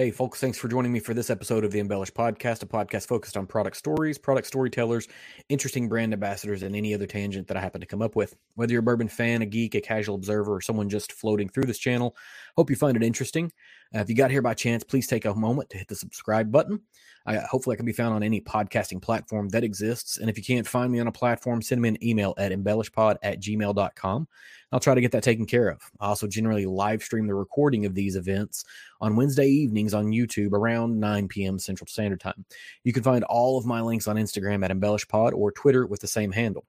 Hey, folks, thanks for joining me for this episode of the Embellish Podcast, a podcast focused on product stories, product storytellers, interesting brand ambassadors, and any other tangent that I happen to come up with. Whether you're a bourbon fan, a geek, a casual observer, or someone just floating through this channel, hope you find it interesting. Uh, if you got here by chance, please take a moment to hit the subscribe button. I, hopefully, I can be found on any podcasting platform that exists. And if you can't find me on a platform, send me an email at embellishpod at gmail.com. I'll try to get that taken care of. I also generally live stream the recording of these events on Wednesday evenings on YouTube around 9 p.m. Central Standard Time. You can find all of my links on Instagram at embellishpod or Twitter with the same handle.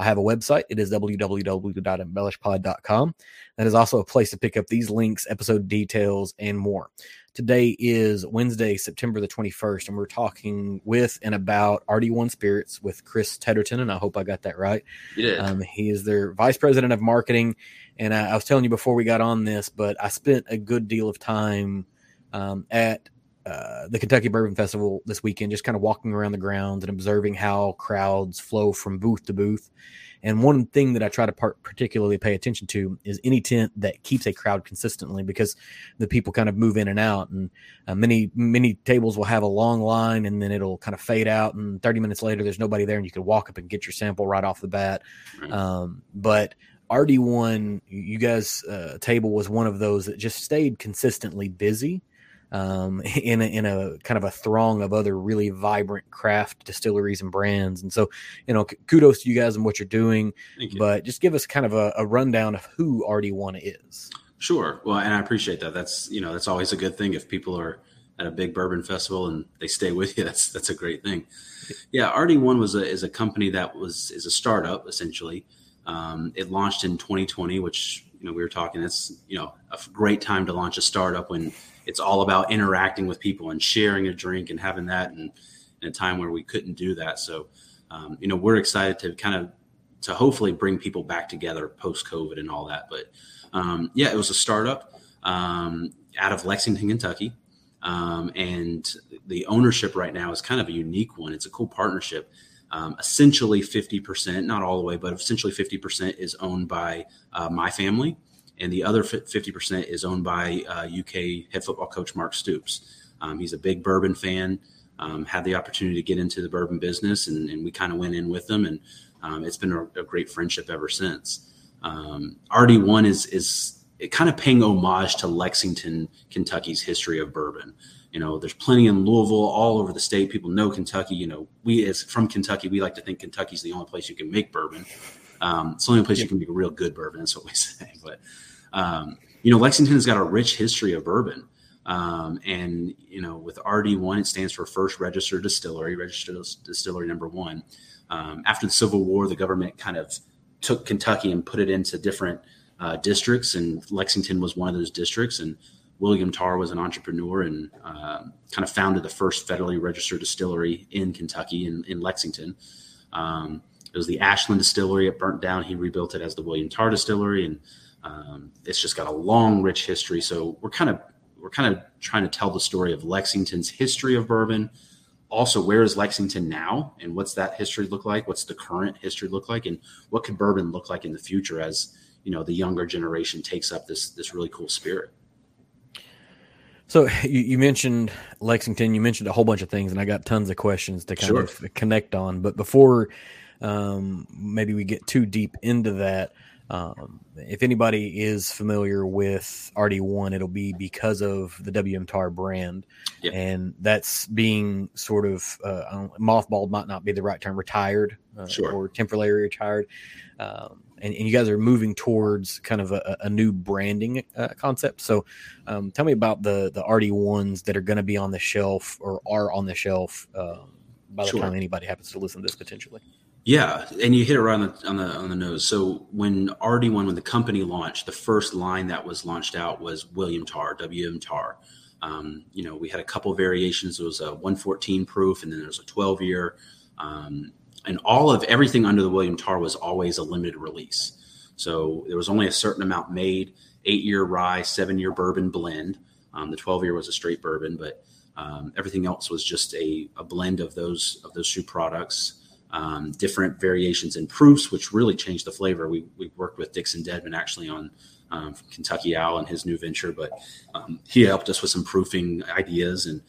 I have a website. It is www.embellishpod.com. That is also a place to pick up these links, episode details, and more. Today is Wednesday, September the 21st, and we're talking with and about RD1 Spirits with Chris Tedderton, and I hope I got that right. You did. Um, he is their vice president of marketing. And I, I, was telling you before we got on this, but I spent a good deal of time um, at uh, the Kentucky Bourbon Festival this weekend, just kind of walking around the grounds and observing how crowds flow from booth to booth. And one thing that I try to part particularly pay attention to is any tent that keeps a crowd consistently because the people kind of move in and out. And uh, many, many tables will have a long line and then it'll kind of fade out. And 30 minutes later, there's nobody there and you can walk up and get your sample right off the bat. Right. Um, but RD1, you guys' uh, table was one of those that just stayed consistently busy um, in a, in a kind of a throng of other really vibrant craft distilleries and brands. And so, you know, kudos to you guys and what you're doing. You. But just give us kind of a, a rundown of who RD1 is. Sure. Well, and I appreciate that. That's you know that's always a good thing if people are at a big bourbon festival and they stay with you. That's that's a great thing. Yeah, RD1 was a is a company that was is a startup essentially. Um, it launched in 2020, which you know we were talking. It's you know a great time to launch a startup when it's all about interacting with people and sharing a drink and having that and in a time where we couldn't do that. So, um, you know, we're excited to kind of to hopefully bring people back together post COVID and all that. But um, yeah, it was a startup um, out of Lexington, Kentucky. Um, and the ownership right now is kind of a unique one. It's a cool partnership. Um, essentially 50%, not all the way, but essentially 50% is owned by uh, my family and the other 50% is owned by uh, UK head football coach Mark Stoops. Um, he's a big bourbon fan. Um, had the opportunity to get into the bourbon business, and, and we kind of went in with them, and um, it's been a, a, great friendship ever since. Um, RD1 is is kind of paying homage to Lexington, Kentucky's history of bourbon. You know, there's plenty in Louisville, all over the state. People know Kentucky. You know, we as from Kentucky, we like to think Kentucky's the only place you can make bourbon. Um, it's the only place you can make a real good bourbon. That's what we say. But um, you know, Lexington has got a rich history of bourbon. Um, and, you know, with RD1, it stands for First Registered Distillery, Registered Distillery number one. Um, after the Civil War, the government kind of took Kentucky and put it into different uh, districts, and Lexington was one of those districts. And William Tarr was an entrepreneur and uh, kind of founded the first federally registered distillery in Kentucky, in, in Lexington. Um, it was the Ashland Distillery. It burnt down. He rebuilt it as the William Tarr Distillery, and um, it's just got a long, rich history. So we're kind of we're kind of trying to tell the story of Lexington's history of bourbon. Also, where is Lexington now, and what's that history look like? What's the current history look like, and what could bourbon look like in the future as you know the younger generation takes up this this really cool spirit? So you, you, mentioned Lexington. You mentioned a whole bunch of things, and I got tons of questions to kind sure. of connect on. But before um, maybe we get too deep into that, um, if anybody is familiar with RD1, it'll be because of the WM Tarr brand, and that's being sort of uh, mothballed might not be the right term, retired uh, sure. or temporarily retired. Um, and, and, you guys are moving towards kind of a, a new branding uh, concept. So, um, tell me about the the RD ones that are going to be on the shelf or are on the shelf uh, by the sure. time anybody happens to listen to this potentially. Yeah, and you hit it right on the on the on the nose. So when RD1, when the company launched, the first line that was launched out was William Tarr, WM Tarr. Um, you know, we had a couple variations. It was a 114 proof, and then there was a 12 year. Um, and all of everything under the William Tarr was always a limited release. So there was only a certain amount made. Eight year rye, seven year bourbon blend. Um, the 12 year was a straight bourbon, but um, everything else was just a, a blend of those of those two products um, different variations in proofs, which really changed the flavor. We we worked with Dixon Dedman actually on um, Kentucky Owl and his new venture, but um, he helped us with some proofing ideas and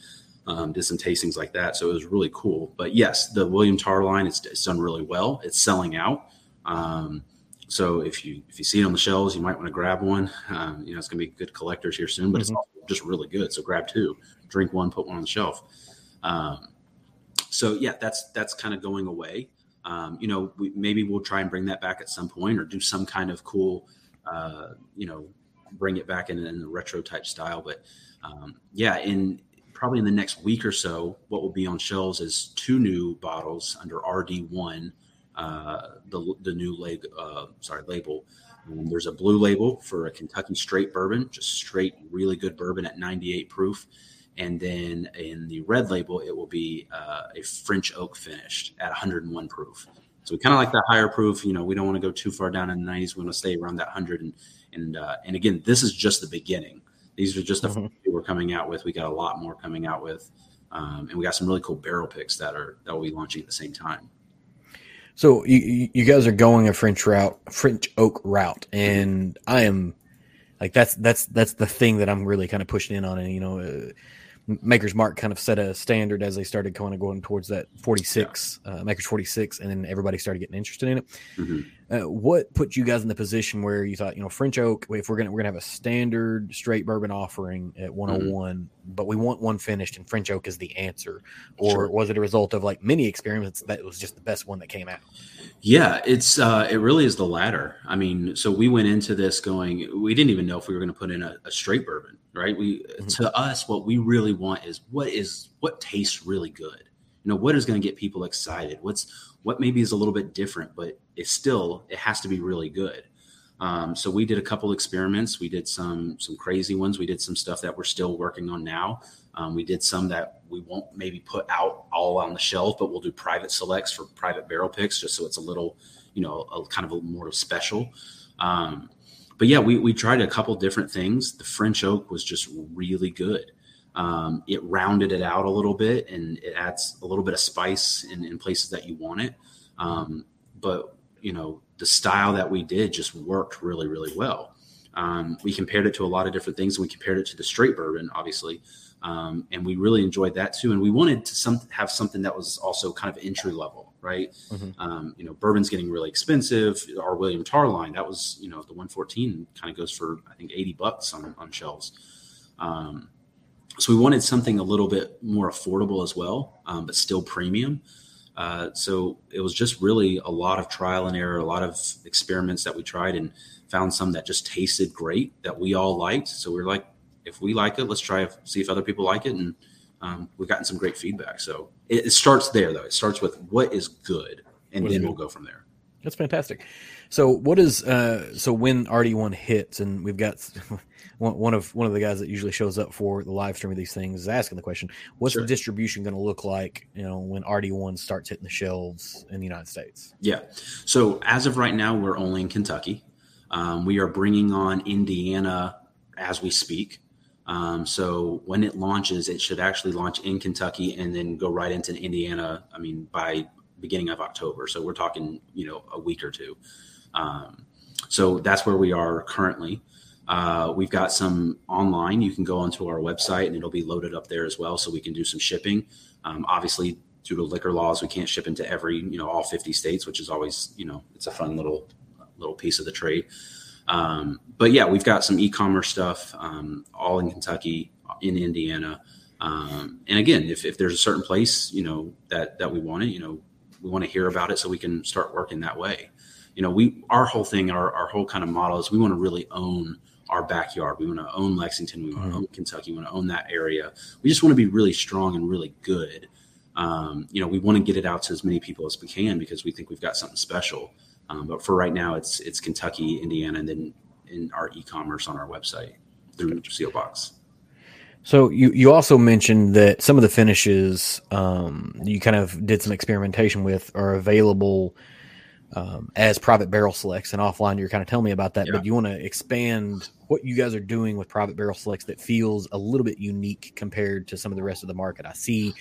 um, did some tastings like that. So it was really cool. But yes, the William Tarr line it's, it's done really well. It's selling out. Um, so if you if you see it on the shelves, you might want to grab one. Um, you know, it's going to be good collectors here soon, but mm-hmm. it's just really good. So grab two, drink one, put one on the shelf. So yeah, that's that's kind of going away. Um, you know, we, maybe we'll try and bring that back at some point, or do some kind of cool, uh, you know, bring it back in, in the retro type style. But um, yeah, in probably in the next week or so, what will be on shelves is two new bottles under RD1, uh, the the new leg, uh, sorry label. Um, there's a blue label for a Kentucky straight bourbon, just straight, really good bourbon at 98 proof. And then in the red label, it will be uh, a French oak finished at 101 proof. So we kind of like that higher proof. You know, we don't want to go too far down in the 90s. We want to stay around that 100. And and uh, and again, this is just the beginning. These are just the mm-hmm. we're coming out with. We got a lot more coming out with, um, and we got some really cool barrel picks that are that will be launching at the same time. So you you guys are going a French route, French oak route, and I am like that's that's that's the thing that I'm really kind of pushing in on. And you know, uh, Maker's Mark kind of set a standard as they started kind of going towards that 46, yeah. uh, Maker's 46, and then everybody started getting interested in it. Mm-hmm. Uh, what put you guys in the position where you thought, you know, French Oak, if we're gonna we're gonna have a standard straight bourbon offering at 101, mm-hmm. but we want one finished, and French Oak is the answer, or sure. was it a result of like many experiments that was just the best one that came out? Yeah, it's uh, it really is the latter. I mean, so we went into this going, we didn't even know if we were going to put in a, a straight bourbon right? We mm-hmm. to us, what we really want is what is what tastes really good. You know, what is going to get people excited? What's what maybe is a little bit different, but it's still it has to be really good. Um, so we did a couple experiments. We did some some crazy ones. We did some stuff that we're still working on now. Um, we did some that we won't maybe put out all on the shelf, but we'll do private selects for private barrel picks, just so it's a little, you know, a kind of a more special. Um, but yeah, we, we tried a couple different things. The French oak was just really good. Um, it rounded it out a little bit and it adds a little bit of spice in, in places that you want it. Um, but you know, the style that we did just worked really, really well. Um, we compared it to a lot of different things. We compared it to the straight bourbon, obviously, um, and we really enjoyed that too. And we wanted to some, have something that was also kind of entry level right? Mm-hmm. Um, you know, bourbon's getting really expensive. Our William Tarr line, that was, you know, the 114 kind of goes for, I think, 80 bucks on, on shelves. Um, so we wanted something a little bit more affordable as well, um, but still premium. Uh, so it was just really a lot of trial and error, a lot of experiments that we tried and found some that just tasted great that we all liked. So we are like, if we like it, let's try see if other people like it and um, we've gotten some great feedback. So it, it, starts there, though. It starts with what is good, and what then we'll go from there. That's fantastic. So what is uh, so when RD one hits, and we've got one of one of the guys that usually shows up for the live stream of these things is asking the question: What's sure. the distribution going to look like? You know, when RD one starts hitting the shelves in the United States. Yeah. So as of right now, we're only in Kentucky. Um, we are bringing on Indiana as we speak. Um, so when it launches, it should actually launch in Kentucky and then go right into Indiana. I mean, by beginning of October. So we're talking, you know, a week or two. Um, so that's where we are currently. Uh, we've got some online. You can go onto our website and it'll be loaded up there as well, so we can do some shipping. Um, obviously, due to liquor laws, we can't ship into every, you know, all 50 states, which is always, you know, it's a fun little little piece of the trade. Um, but yeah, we've got some e-commerce stuff um, all in Kentucky, in Indiana. Um, and again, if, if there's a certain place, you know, that, that we want it, you know, we want to hear about it so we can start working that way. You know, we, our whole thing, our, our whole kind of model is we want to really own our backyard. We want to own Lexington. We want to mm-hmm. own Kentucky. We want to own that area. We just want to be really strong and really good. Um, you know, we want to get it out to as many people as we can because we think we've got something special. Um, but for right now, it's it's Kentucky, Indiana, and then in our e-commerce on our website through Seelbach's. So you you also mentioned that some of the finishes um, you kind of did some experimentation with are available um, as private barrel selects and offline. You're kind of telling me about that, yeah. but you want to expand what you guys are doing with private barrel selects that feels a little bit unique compared to some of the rest of the market. I see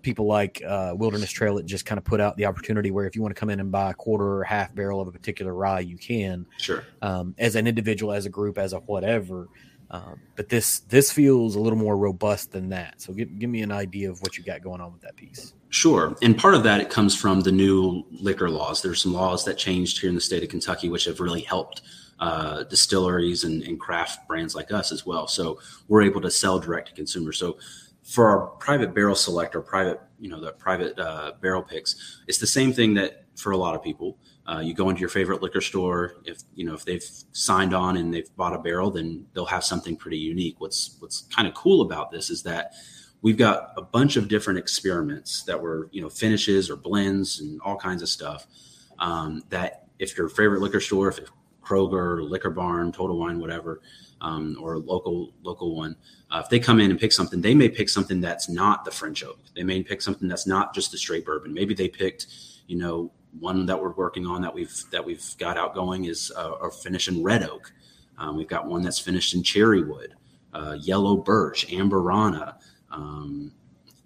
people like uh, Wilderness Trail that just kind of put out the opportunity where if you want to come in and buy a quarter or half barrel of a particular rye, you can. Sure. Um, as an individual, as a group, as a whatever. Um, but this this feels a little more robust than that. So give, give me an idea of what you got going on with that piece. Sure. And part of that it comes from the new liquor laws. There's some laws that changed here in the state of Kentucky, which have really helped uh, distilleries and, and craft brands like us as well. So we're able to sell direct to consumers. So for our private barrel select or private, you know, the private uh, barrel picks, it's the same thing that for a lot of people. Uh, you go into your favorite liquor store. If you know if they've signed on and they've bought a barrel, then they'll have something pretty unique. What's what's kind of cool about this is that we've got a bunch of different experiments that were you know finishes or blends and all kinds of stuff. Um, that if your favorite liquor store, if Kroger, Liquor Barn, Total Wine, whatever, um, or local local one, uh, if they come in and pick something, they may pick something that's not the French oak. They may pick something that's not just the straight bourbon. Maybe they picked, you know, one that we're working on that we've that we've got outgoing is uh, a finish in red oak. Um, we've got one that's finished in cherry wood, uh, yellow birch, amburana, um,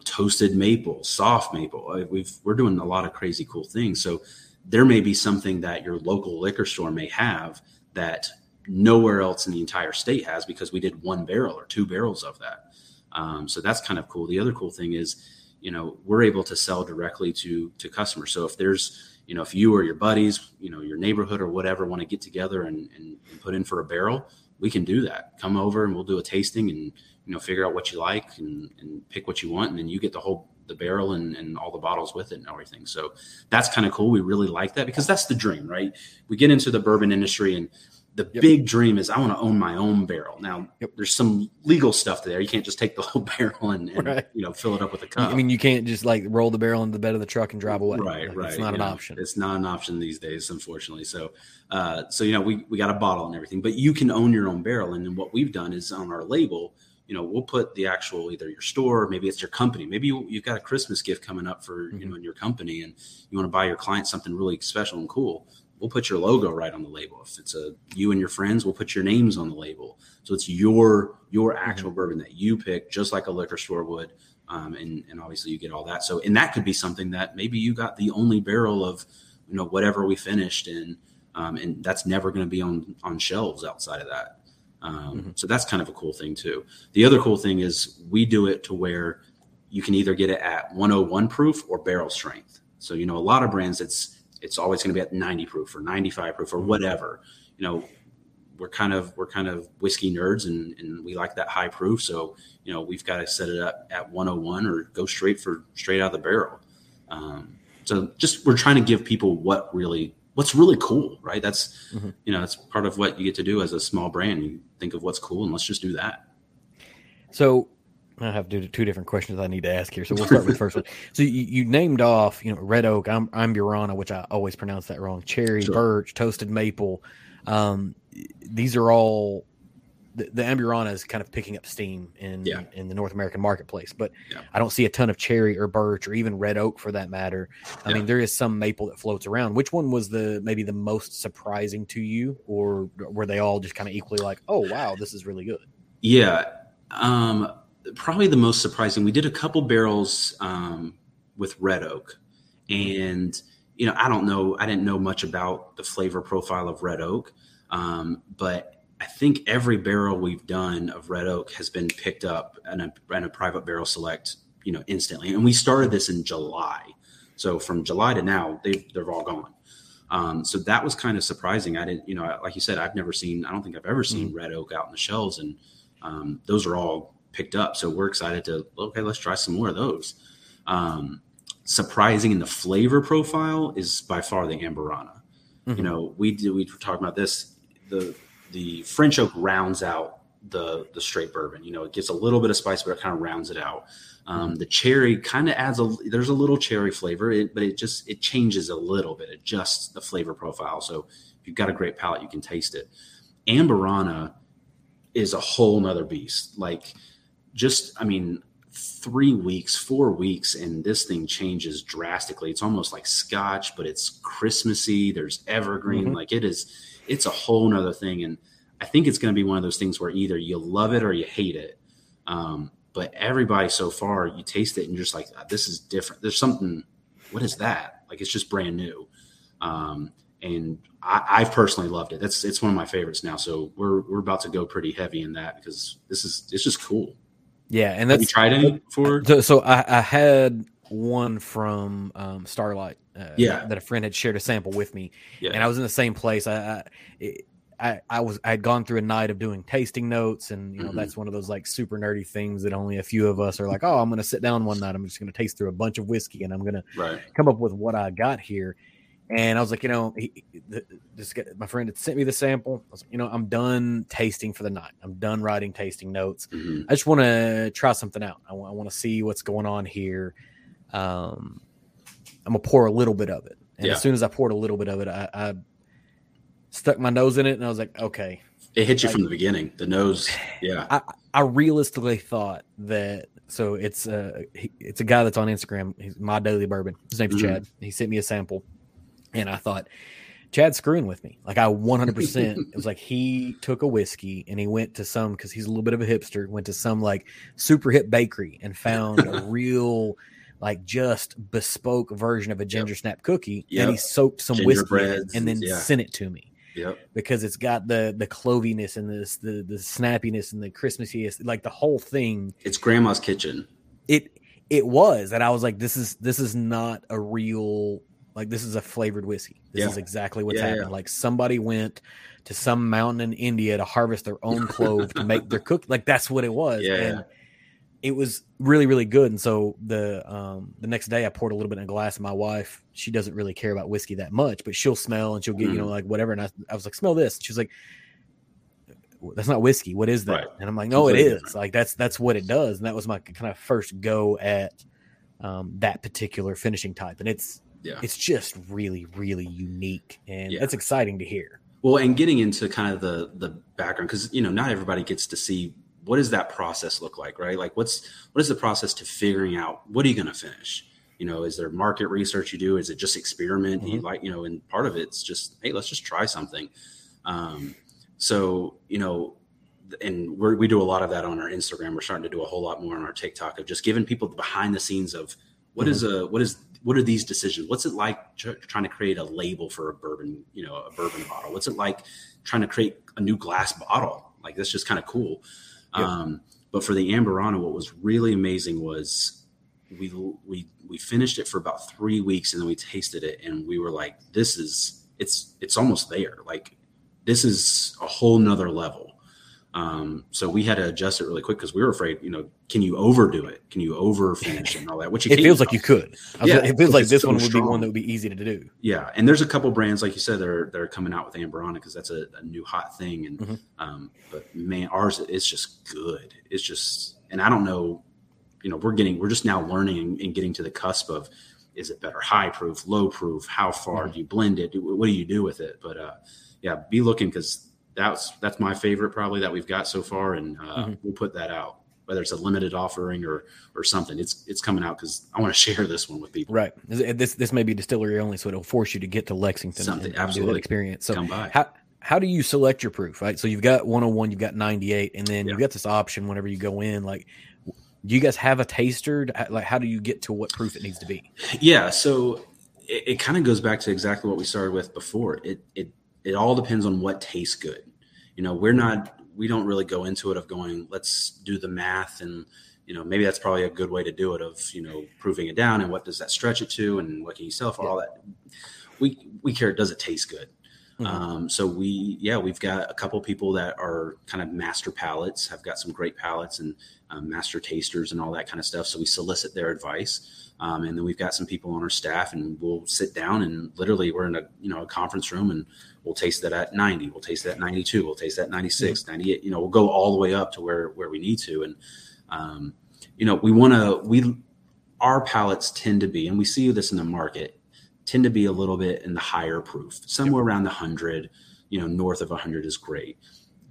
toasted maple, soft maple. Uh, we've we're doing a lot of crazy cool things. So there may be something that your local liquor store may have that nowhere else in the entire state has because we did one barrel or two barrels of that. Um, so that's kind of cool. The other cool thing is, you know, we're able to sell directly to to customers. So if there's you know, if you or your buddies, you know, your neighborhood or whatever want to get together and, and, and, put in for a barrel, we can do that. Come over and we'll do a tasting and, you know, figure out what you like and, and pick what you want. And then you get the whole, the barrel and, and all the bottles with it and everything. So that's kind of cool. We really like that because that's the dream, right? We get into the bourbon industry and the yep. big dream is I want to own my own barrel. Now, yep. there's some legal stuff there. You can't just take the whole barrel and, and right. you know fill it up with a cup. I mean, you can't just like roll the barrel into the bed of the truck and drive away. Right, like, right. It's not you an know, option. It's not an option these days, unfortunately. So, uh, so you know, we we got a bottle and everything, but you can own your own barrel. And then what we've done is on our label, you know, we'll put the actual either your store, maybe it's your company, maybe you, you've got a Christmas gift coming up for mm-hmm. you know in your company, and you want to buy your client something really special and cool we'll put your logo right on the label. If it's a you and your friends, we'll put your names on the label. So it's your your actual mm-hmm. bourbon that you pick, just like a liquor store would. Um, and and obviously you get all that. So and that could be something that maybe you got the only barrel of you know whatever we finished in, um, and that's never going to be on on shelves outside of that. Um, mm-hmm. So that's kind of a cool thing too. The other cool thing is we do it to where you can either get it at 101 proof or barrel strength. So you know a lot of brands it's it's always going to be at 90 proof or 95 proof or whatever. You know, we're kind of we're kind of whiskey nerds and, and we like that high proof. So, you know, we've got to set it up at 101 or go straight for straight out of the barrel. Um, so just we're trying to give people what really what's really cool, right? That's mm-hmm. you know, that's part of what you get to do as a small brand. You think of what's cool and let's just do that. So I have two different questions I need to ask here. So we'll start with the first one. So you, you named off, you know, red oak, I'm amburana, which I always pronounce that wrong. Cherry, sure. birch, toasted maple. Um, these are all the, the amburana is kind of picking up steam in yeah. in the North American marketplace, but yeah. I don't see a ton of cherry or birch or even red oak for that matter. I yeah. mean, there is some maple that floats around. Which one was the maybe the most surprising to you, or were they all just kind of equally like, oh wow, this is really good? Yeah. Um, probably the most surprising. We did a couple barrels um, with red oak, and you know, I don't know, I didn't know much about the flavor profile of red oak, um, but I think every barrel we've done of red oak has been picked up in a, in a private barrel select, you know, instantly. And we started this in July, so from July to now, they've, they're all gone. Um, so that was kind of surprising. I didn't, you know, like you said, I've never seen, I don't think I've ever seen mm-hmm. red oak out in the shelves, and um, those are all picked up. So we're excited to okay, let's try some more of those. Um, surprising in the flavor profile is by far the Amburana. Mm-hmm. You know, we do we were talking about this. The the French oak rounds out the the straight bourbon. You know, it gets a little bit of spice, but it kind of rounds it out. Um, the cherry kind of adds a there's a little cherry flavor, it, but it just it changes a little bit. It adjusts the flavor profile. So if you've got a great palate, you can taste it. Amburana is a whole nother beast. Like just, I mean, three weeks, four weeks, and this thing changes drastically. It's almost like scotch, but it's Christmassy. There's evergreen. Mm-hmm. Like it is, it's a whole nother thing. And I think it's going to be one of those things where either you love it or you hate it. Um, but everybody so far, you taste it and you're just like, this is different. There's something. What is that? Like it's just brand new. Um, and I, have personally loved it. That's it's one of my favorites now. So we're we're about to go pretty heavy in that because this is it's just cool. Yeah, and that's Have you tried any for. So, so I, I, had one from um, Starlight. Uh, yeah, that a friend had shared a sample with me, yeah. and I was in the same place. I, I I, I was I had gone through a night of doing tasting notes, and you know mm-hmm. that's one of those like super nerdy things that only a few of us are like, oh, I'm going to sit down one night, I'm just going to taste through a bunch of whiskey, and I'm going right. to come up with what I got here. And I was like, you know, he, this guy, my friend had sent me the sample. I was like, you know, I'm done tasting for the night. I'm done writing tasting notes. Mm-hmm. I just want to try something out. I want, I want to see what's going on here. Um, I'm gonna pour a little bit of it, and yeah. as soon as I poured a little bit of it, I, I stuck my nose in it, and I was like, okay. It hit you like, from the beginning. The nose, yeah. I, I realistically thought that. So it's a it's a guy that's on Instagram. He's my daily bourbon. His name's mm-hmm. Chad. He sent me a sample, and I thought Chad's screwing with me. Like I 100. percent It was like he took a whiskey and he went to some because he's a little bit of a hipster. Went to some like super hip bakery and found a real like just bespoke version of a ginger yep. snap cookie, yep. and he soaked some ginger whiskey and then yeah. sent it to me. Yep. Because it's got the the cloviness and this the the snappiness and the Christmasiness, like the whole thing. It's grandma's kitchen. It it was, and I was like, this is this is not a real like this is a flavored whiskey. This yeah. is exactly what's yeah, happening. Yeah. Like somebody went to some mountain in India to harvest their own clove to make their cook. Like that's what it was. Yeah. And it was really really good. And so the um the next day i poured a little bit in a glass. And my wife she doesn't really care about whiskey that much but she'll smell and she'll get mm. you know like whatever. And I, I was like smell this. She's like that's not whiskey. What is that? Right. and i'm like no Completely it is. different. like that's that's what it does. And that was my kind of first go at um that particular finishing type. And it's yeah. it's just really really unique. And yeah. that's exciting to hear. Well and getting into kind of the the background because you know not everybody gets to see what does that process look like right? Like what's what is the process to figuring out what are you going to finish? You know is there market research you do? Is it just experiment? Mm-hmm. you like you know and part of it's just hey let's just try something. Um, so you know and we do a lot of that on our instagram. We're starting to do a whole lot more on our tiktok of just giving people the behind the scenes of what mm-hmm. is a what is what are these decisions? What's it like trying to create a label for a bourbon you know a bourbon bottle? What's it like trying to create a new glass bottle? Like that's just kind of cool um, but for the Amburana, what was really amazing was we we we finished it for about three weeks and then we tasted it and we were like, this is it's it's almost there. Like this is a whole nother level. Um, so we had to adjust it really quick because we were afraid, you know, can you overdo it? Can you over finish and all that? Which it feels like you could. Yeah, it feels like this so one would strong. be one that would be easy to do. Yeah, and there's a couple brands like you said that are that are coming out with amburana because that's a, a, new hot thing. And mm-hmm. um, but man, ours is just good. It's just, and I don't know, you know, we're getting we're just now learning and, and getting to the cusp of is it better high proof, low proof? How far mm-hmm. do you blend it? What do you do with it? But uh, yeah, be looking because that's that's my favorite probably that we've got so far, and uh, mm-hmm. we'll put that out whether it's a limited offering or or something. It's it's coming out because I want to share this one with people. Right. This this may be distillery only, so it'll force you to get to Lexington something and, absolutely that experience. So come by. How, how do you select your proof? Right. So you've got 101, you've got 98, and then yeah. you've got this option whenever you go in. Like, do you guys have a taster? Like, how do you get to what proof it needs to be? Yeah. So it, it kind of goes back to exactly what we started with before. It it it all depends on what tastes good. You know, we're not we don't really go into it of going let's do the math and you know maybe that's probably a good way to do it of you know proving it down and what does that stretch it to and what can you sell for yeah. all that we we care does it taste good mm-hmm. um, so we yeah we've got a couple people that are kind of master palates have got some great palates and um, master tasters and all that kind of stuff so we solicit their advice um, and then we've got some people on our staff, and we'll sit down and literally we're in a you know a conference room, and we'll taste that at 90, we'll taste that 92, we'll taste that 96, mm-hmm. 98. You know, we'll go all the way up to where where we need to, and um, you know, we want to we our palates tend to be, and we see this in the market, tend to be a little bit in the higher proof, somewhere around the hundred. You know, north of 100 is great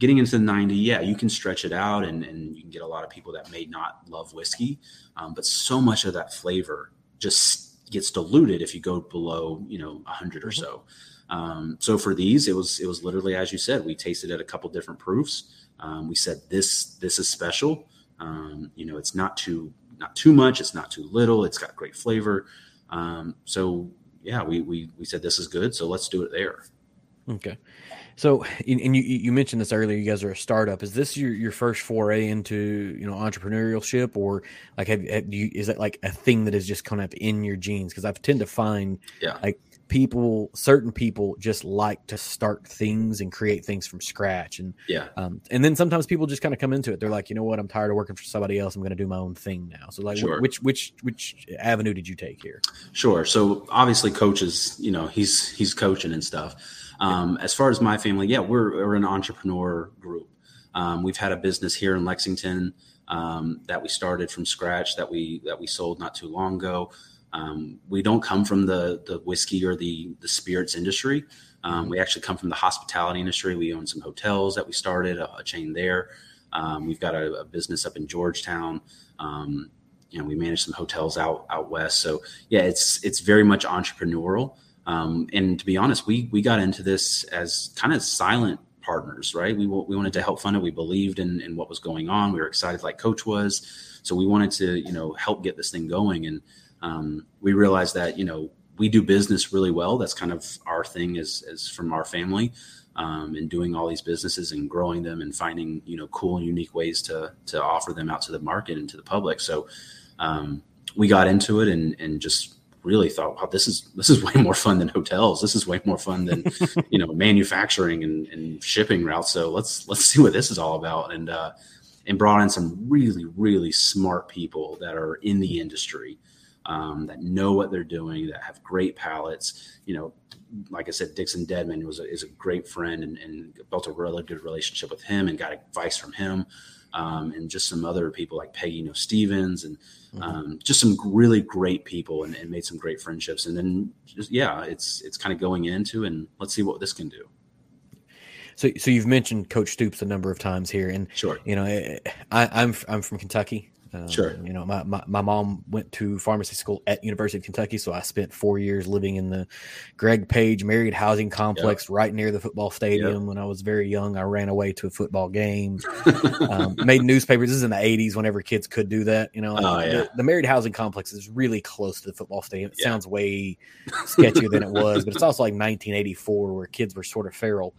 getting into the 90 yeah you can stretch it out and, and you can get a lot of people that may not love whiskey um, but so much of that flavor just gets diluted if you go below you know 100 or mm-hmm. so um, so for these it was it was literally as you said we tasted at a couple different proofs um, we said this this is special Um, you know, it's not too not too much. It's not too little. It's got great flavor. Um, so yeah, we, we we said this is good, so let's do it there. Okay. So, and you you mentioned this earlier. You guys are a startup. Is this your, your first foray into you know entrepreneurship, or like have, have you is that like a thing that is just kind of in your genes? Because I tend to find yeah. like people, certain people just like to start things and create things from scratch, and yeah, um, and then sometimes people just kind of come into it. They're like, you know what, I'm tired of working for somebody else. I'm going to do my own thing now. So, like, Sure. which which which avenue did you take here? Sure. So obviously, coaches, you know, he's he's coaching and stuff. Um, As far as my family, yeah, we're, we're an entrepreneur group. Um, we've had a business here in Lexington um, that we started from scratch that we that we sold not too long ago. Um, we don't come from the the whiskey or the the spirits industry. Um, we actually come from the hospitality industry. We own some hotels that we started, a, a chain there. Um, we've got a, a business up in Georgetown. Um, you know, we manage some hotels out out west. So yeah, it's it's very much entrepreneurial. Um, and to be honest, we we got into this as kind of silent partners, right? We we wanted to help fund it. We believed in in what was going on. We were excited, like Coach was. So we wanted to you know help get this thing going. And um, we realized that you know we do business really well. That's kind of our thing as as from our family. Um, and doing all these businesses and growing them and finding you know cool unique ways to to offer them out to the market and to the public. So um, we got into it and and just really thought, wow, this is this is way more fun than hotels. This is way more fun than you know manufacturing and, and shipping routes. So let's let's see what this is all about. And uh, and brought in some really really smart people that are in the industry um, that know what they're doing, that have great palates. You know, like I said, Dixon Dedman was a, is a great friend and, and built a really good relationship with him and got advice from him. Um, and just some other people like Peggy, you know, Stevens and um, just some really great people and, and, made some great friendships. And then just, yeah, it's, it's kind of going into and let's see what this can do. So, so you've mentioned Coach Stoops a number of times here, and Sure. you know, I, I'm I'm from Kentucky. Um, Sure. You know, my, my, my mom went to pharmacy school at University of Kentucky, so I spent four years living in the Greg Page Marriott Housing Complex right near the football stadium. When I was very young, I ran away to a football game. um, made newspapers. This is in the '80s, whenever kids could do that. You know, Oh, yeah. the, the Marriott Housing Complex is really close to the football stadium. It Yeah. sounds way sketchier than it was, but it's also like 1984, where kids were sort of feral.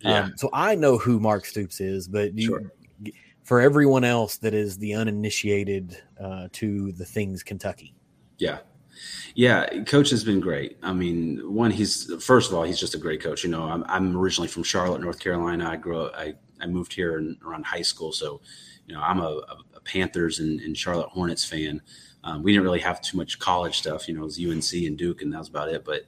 Yeah. Um, so I know who Mark Stoops is, but you, Sure. For everyone else that is the uninitiated uh, to the things Kentucky. Yeah. Yeah, coach has been great. I mean, one, he's first of all, he's just a great coach. You know, I'm, I'm originally from Charlotte, North Carolina. I grew up, I, I moved here in, around high school. So, you know, I'm a, a Panthers and, and Charlotte Hornets fan. Um, we didn't really have too much college stuff, you know, it was UNC and Duke, and that was about it. But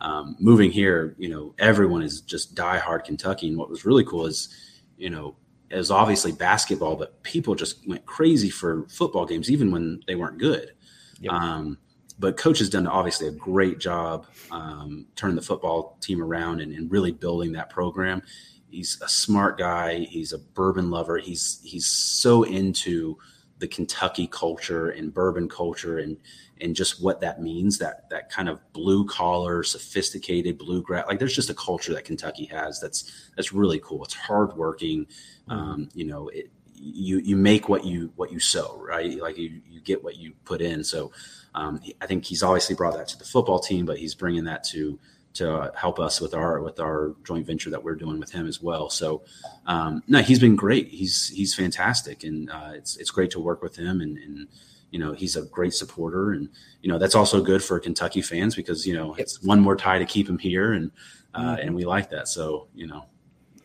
um, moving here, you know, everyone is just diehard Kentucky. And what was really cool is, you know, it was obviously basketball, but people just went crazy for football games, even when they weren't good. Yep. Um, but coach has done obviously a great job um, turning the football team around and, and really building that program. He's a smart guy. He's a bourbon lover. He's he's so into the Kentucky culture and bourbon culture and and just what that means that that kind of blue collar, sophisticated bluegrass. Like there's just a culture that Kentucky has that's that's really cool. It's hardworking. Um, you know, it, you you make what you what you sow, right? Like you you get what you put in. So um, I think he's obviously brought that to the football team, but he's bringing that to to uh, help us with our with our joint venture that we're doing with him as well. So um, no, he's been great. He's he's fantastic, and uh, it's it's great to work with him. And, and you know he's a great supporter, and you know that's also good for Kentucky fans because you know it's one more tie to keep him here, and uh, Mhm. and we like that. So you know,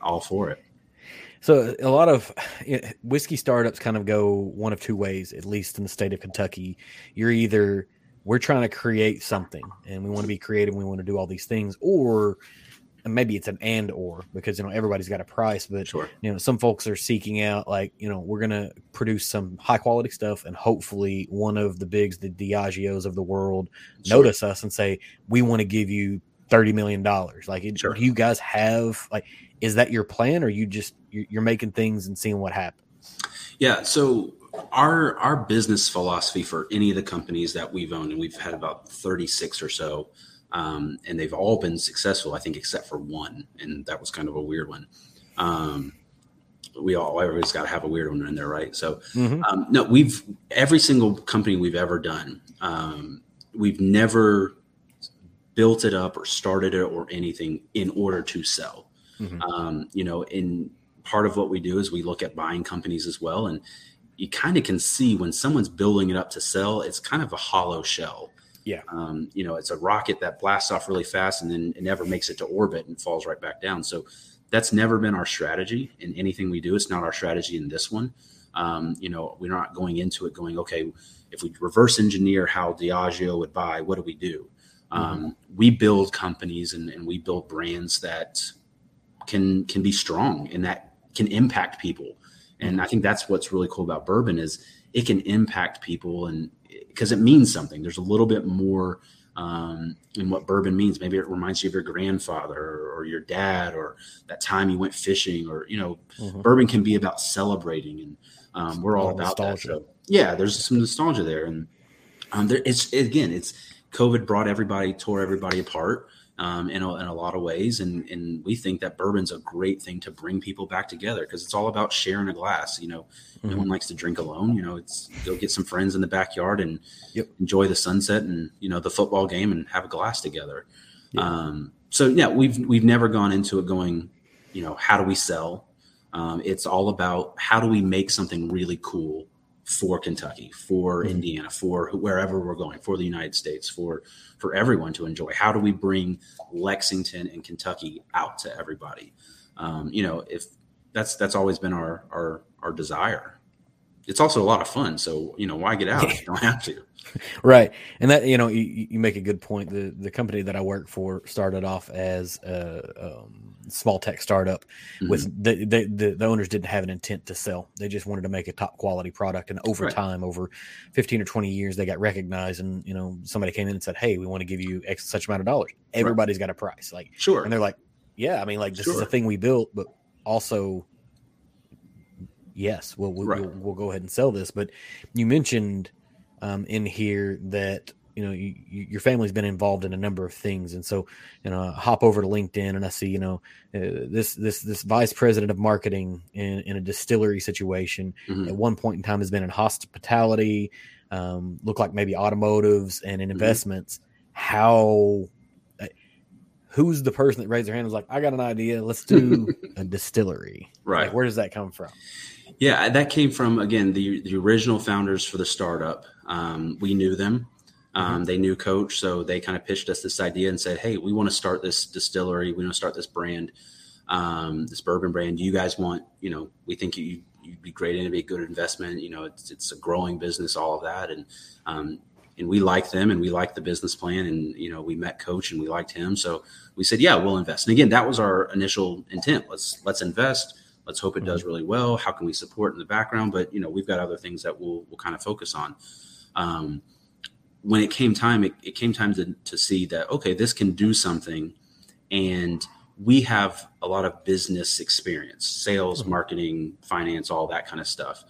all for it. So a lot of you know, whiskey startups kind of go one of two ways, at least in the state of Kentucky. You're either we're trying to create something and we want to be creative, we want to do all these things, or maybe it's an and or because you know everybody's got a price, but Sure. you know some folks are seeking out like you know we're gonna produce some high quality stuff and hopefully one of the bigs the diageos of the world Sure. notice us and say we want to give you 30 million dollars like it- Sure. do you guys have like is that your plan or you just you're, you're making things and seeing what happens Yeah. So our our business philosophy for any of the companies that we've owned, and we've had about thirty six or so, um, and they've all been successful, I think, except for one, and that was kind of a weird one. Um, we all everybody's got to have a weird one in there, right? So, mm-hmm. um, no, we've every single company we've ever done, um, we've never built it up or started it or anything in order to sell. Mm-hmm. Um, you know, in part of what we do is we look at buying companies as well, and you kind of can see when someone's building it up to sell, it's kind of a hollow shell. Yeah. Um, you know, it's a rocket that blasts off really fast and then it never makes it to orbit and falls right back down. So that's never been our strategy in anything we do. It's not our strategy in this one. Um, you know, we're not going into it going, okay, if we reverse engineer how Diageo would buy, what do we do? Mm-hmm. Um, we build companies and, and, we build brands that can can be strong and that can impact people. And I think that's what's really cool about bourbon is it can impact people and because it means something. There's a little bit more um, and what bourbon means. Maybe it reminds you of your grandfather or, or your dad or that time you went fishing or, you know, mm-hmm. bourbon can be about celebrating and um, we're all, all about nostalgia. that. So, yeah, there's some nostalgia there. And um, there, it's, again, it's COVID brought everybody, tore everybody apart um, in, a, in a lot of ways. And, and we think that bourbon's a great thing to bring people back together because it's all about sharing a glass. You know, mm-hmm. no one likes to drink alone. You know, it's go get some friends in the backyard and yep. enjoy the sunset and, you know, the football game and have a glass together. Yeah. Um, so yeah, we've, we've never gone into it going, you know, how do we sell? Um, it's all about how do we make something really cool for Kentucky, for mm-hmm. Indiana, for wherever we're going, for the United States, for for everyone to enjoy. How do we bring Lexington and Kentucky out to everybody? Um, you know, if that's that's always been our our our desire. It's also a lot of fun, so you know why get out if you don't have to. right, and that you know you, you make a good point. The the company that I work for started off as a um, small tech startup. Mm-hmm. With the, the, the the owners didn't have an intent to sell; they just wanted to make a top quality product. And over right. time, over fifteen or twenty years, they got recognized. And you know, somebody came in and said, "Hey, we want to give you X such amount of dollars." Everybody's right. got a price, like sure, and they're like, "Yeah, I mean, like this sure. is a thing we built, but also." Yes, we'll we'll, right. we'll, we'll go ahead and sell this. But you mentioned um, in here that you know you, you, your family's been involved in a number of things, and so you know I hop over to LinkedIn and I see you know uh, this this this vice president of marketing in, in a distillery situation mm-hmm. at one point in time has been in hospitality, um, look like maybe automotives and in mm-hmm. investments. How uh, who's the person that raised their hand and was like, I got an idea, let's do a distillery. Right. Like, where does that come from? Yeah, that came from again the the original founders for the startup. Um, we knew them. Um, mm-hmm. They knew Coach, so they kind of pitched us this idea and said, "Hey, we want to start this distillery. We want to start this brand, um, this bourbon brand. Do you guys want? You know, we think you you'd be great and it'd be a good investment. You know, it's it's a growing business, all of that, and um, and we liked them and we liked the business plan and you know we met coach and we liked him so we said yeah we'll invest and again that was our initial intent let's let's invest Let's hope it does mm-hmm. really well. How can we support in the background? But you know, we've got other things that we'll we'll kind of focus on. Um, when it came time, it, it came time to, to see that okay, this can do something, and we have a lot of business experience, sales, mm-hmm. marketing, finance, all that kind of stuff.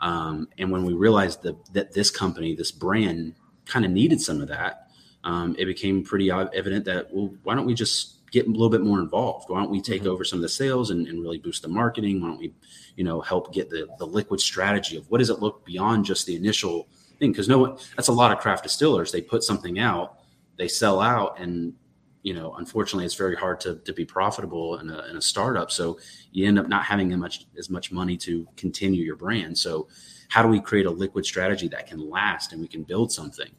Um, and when we realized that that this company, this brand, kind of needed some of that, um, it became pretty evident that well, why don't we just get a little bit more involved? Why don't we take mm-hmm. over some of the sales and, and, really boost the marketing? Why don't we, you know, help get the, the liquid strategy of what does it look beyond just the initial thing? Because no one, that's a lot of craft distillers. They put something out, they sell out, and you know, unfortunately, it's very hard to, to be profitable in a, in a startup. So you end up not having as much as much money to continue your brand. So how do we create a liquid strategy that can last and we can build something?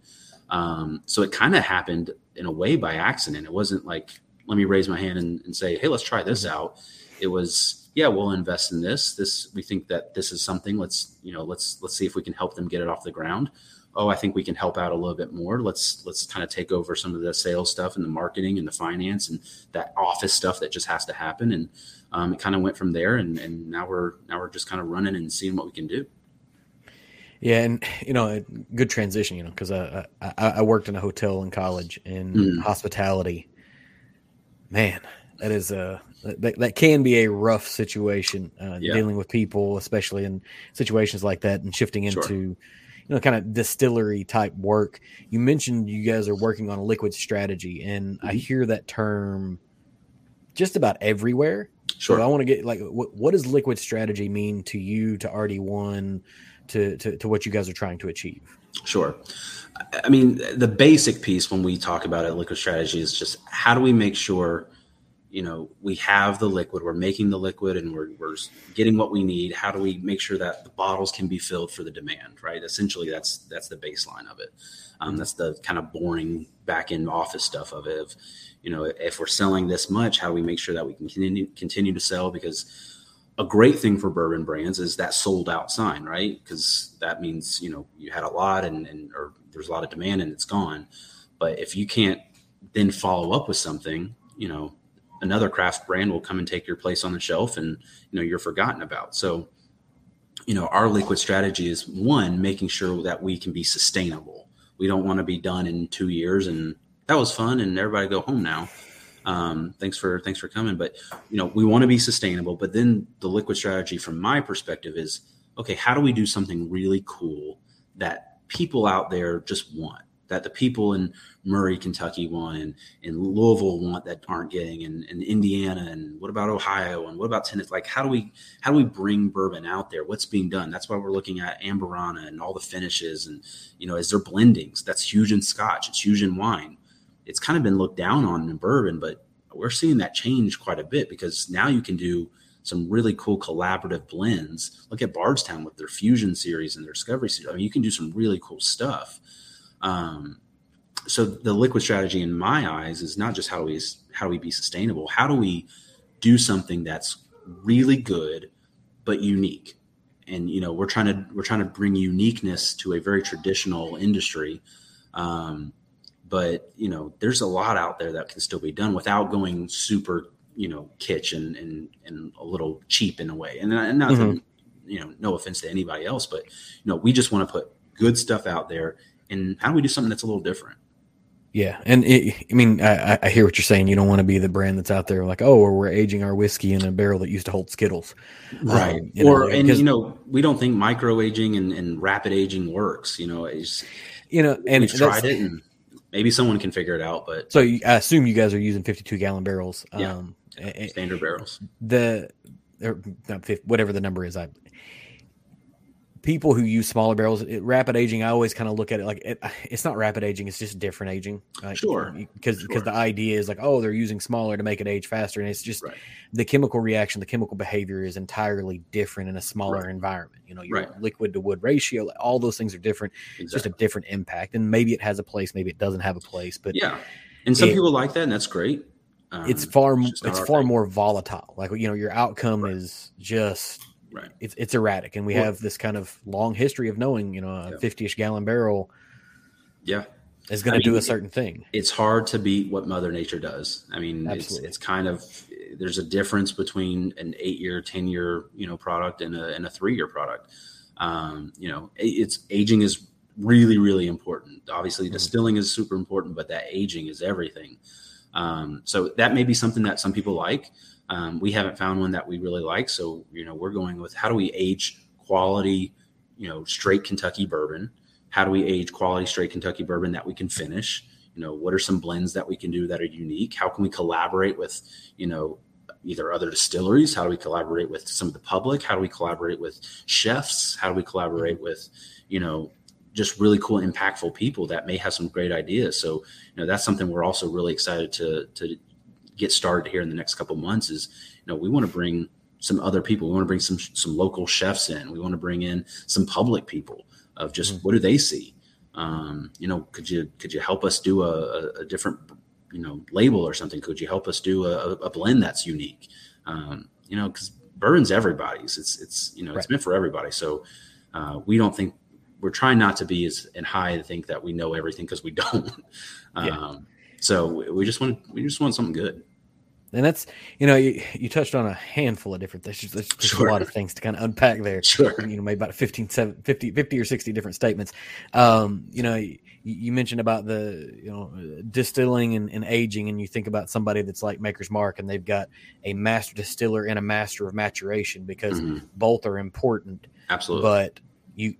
Um, so it kind of happened in a way by accident. It wasn't like let me raise my hand and, and say, hey, let's try this mm-hmm. out. It was, yeah, we'll invest in this. This we think that this is something. Let's you know, let's let's see if we can help them get it off the ground. Oh, I think we can help out a little bit more. Let's let's kind of take over some of the sales stuff and the marketing and the finance and that office stuff that just has to happen. And um, it kind of went from there. And and now we're now we're just kind of running and seeing what we can do. Yeah, and you know, good transition. You know, because I, I, I worked in a hotel in college in mm. hospitality, man, that is a that, that can be a rough situation uh, yeah. dealing with people, especially in situations like that, and shifting into sure. you know kind of distillery type work. You mentioned you guys are working on a liquid strategy, and mm-hmm. I hear that term just about everywhere. Sure. So I want to get like what, what does liquid strategy mean to you, to RD1, to, to to what you guys are trying to achieve? Sure. I mean, the basic piece when we talk about a liquid strategy is just how do we make sure, you know, we have the liquid, we're making the liquid, and we're, we're getting what we need. How do we make sure that the bottles can be filled for the demand? Right. Essentially, that's that's the baseline of it. Um, that's the kind of boring back end office stuff of it. You know, if we're selling this much, how do we make sure that we can continue continue to sell? Because a great thing for bourbon brands is that sold out sign, right? Because that means you know you had a lot and, and or there's a lot of demand and it's gone. But if you can't then follow up with something, you know, another craft brand will come and take your place on the shelf, and you know you're forgotten about. So, you know, our liquid strategy is one making sure that we can be sustainable. We don't want to be done in two years and that was fun and everybody go home now um, thanks for thanks for coming. But you know, we want to be sustainable. But then the liquid strategy, from my perspective, is okay. How do we do something really cool that people out there just want? That the people in Murray, Kentucky want, and in Louisville want that aren't getting, and, Indiana, and what about Ohio, and what about Tennessee? Like, how do we how do we bring bourbon out there? What's being done? That's why we're looking at Amburana and all the finishes, and you know, is there blendings? That's huge in Scotch. It's huge in wine it's kind of been looked down on in bourbon, but we're seeing that change quite a bit because now you can do some really cool collaborative blends. Look at Bardstown with their Fusion series and their Discovery series. I mean, you can do some really cool stuff. Um, so the liquid strategy, in my eyes, is not just how do we how we be sustainable. How do we do something that's really good but unique? And you know, we're trying to we're trying to bring uniqueness to a very traditional industry. Um, but you know there's a lot out there that can still be done without going super you know kitsch and and, and a little cheap in a way and, and not mm-hmm. you know no offense to anybody else but you know we just want to put good stuff out there and how do we do something that's a little different yeah, and it, I mean, I, I, hear what you're saying. You don't want to be the brand that's out there like, oh, or we're aging our whiskey in a barrel that used to hold Skittles, right? Um, or know, and you know, we don't think micro aging and, and rapid aging works. You know, it's you know, and we've tried it, and maybe someone can figure it out. But so I assume you guys are using 52 gallon barrels. Yeah. Um, standard barrels. The or whatever the number is, I people who use smaller barrels, it, rapid aging, I always kind of look at it like it, it's not rapid aging; it's just different aging. Like, sure, because because the idea is like, oh, they're using smaller to make it age faster, and it's just right. the chemical reaction, the chemical behavior is entirely different in a smaller right. environment. You know, your right. liquid to wood ratio, all those things are different. Exactly. It's just a different impact, and maybe it has a place, maybe it doesn't have a place. But yeah, and some it, people like that, and that's great. Um, it's far it's, it's far thing. more volatile. Like you know, your outcome is just right. it's, it's erratic. And we well, have this kind of long history of knowing you know a 50ish gallon barrel yeah. is going to do a certain thing. it's hard to beat what mother nature does. I mean it's, it's kind of there's a difference between an eight year ten year you know product and a, and a three year product. Um, you know it's aging is really really important. Obviously mm-hmm. distilling is super important but that aging is everything. Um, so that may be something that some people like um, we haven't found one that we really like, so you know we're going with how do we age quality, you know, straight Kentucky bourbon? How do we age quality straight Kentucky bourbon that we can finish? You know, what are some blends that we can do that are unique? How can we collaborate with, you know, either other distilleries? How do we collaborate with some of the public? How do we collaborate with chefs? How do we collaborate mm-hmm. with, you know, just really cool, impactful people that may have some great ideas. So, you know, that's something we're also really excited to to get started here in the next couple months is you know we want to bring some other people. We want to bring some some local chefs in. We want to bring in some public people of just mm-hmm. what do they see? Um, you know could you could you help us do a, a, different you know label or something? Could you help us do a, a blend that's unique? Um, you know because bourbon's everybody's. It's it's you know right. it's meant for everybody. So uh, we don't think we're trying not to be as in high to think that we know everything because we don't. Yeah. um, so we just want we just want something good and that's you know you, you touched on a handful of different things. There's, there's sure. a lot of things to kind of unpack there. Sure. You know maybe about 15 50, 50 or 60 different statements. Um, you know you, you, mentioned about the you know distilling and, and, aging and you think about somebody that's like maker's mark and they've got a master distiller and a master of maturation because mm-hmm. both are important. Absolutely. But you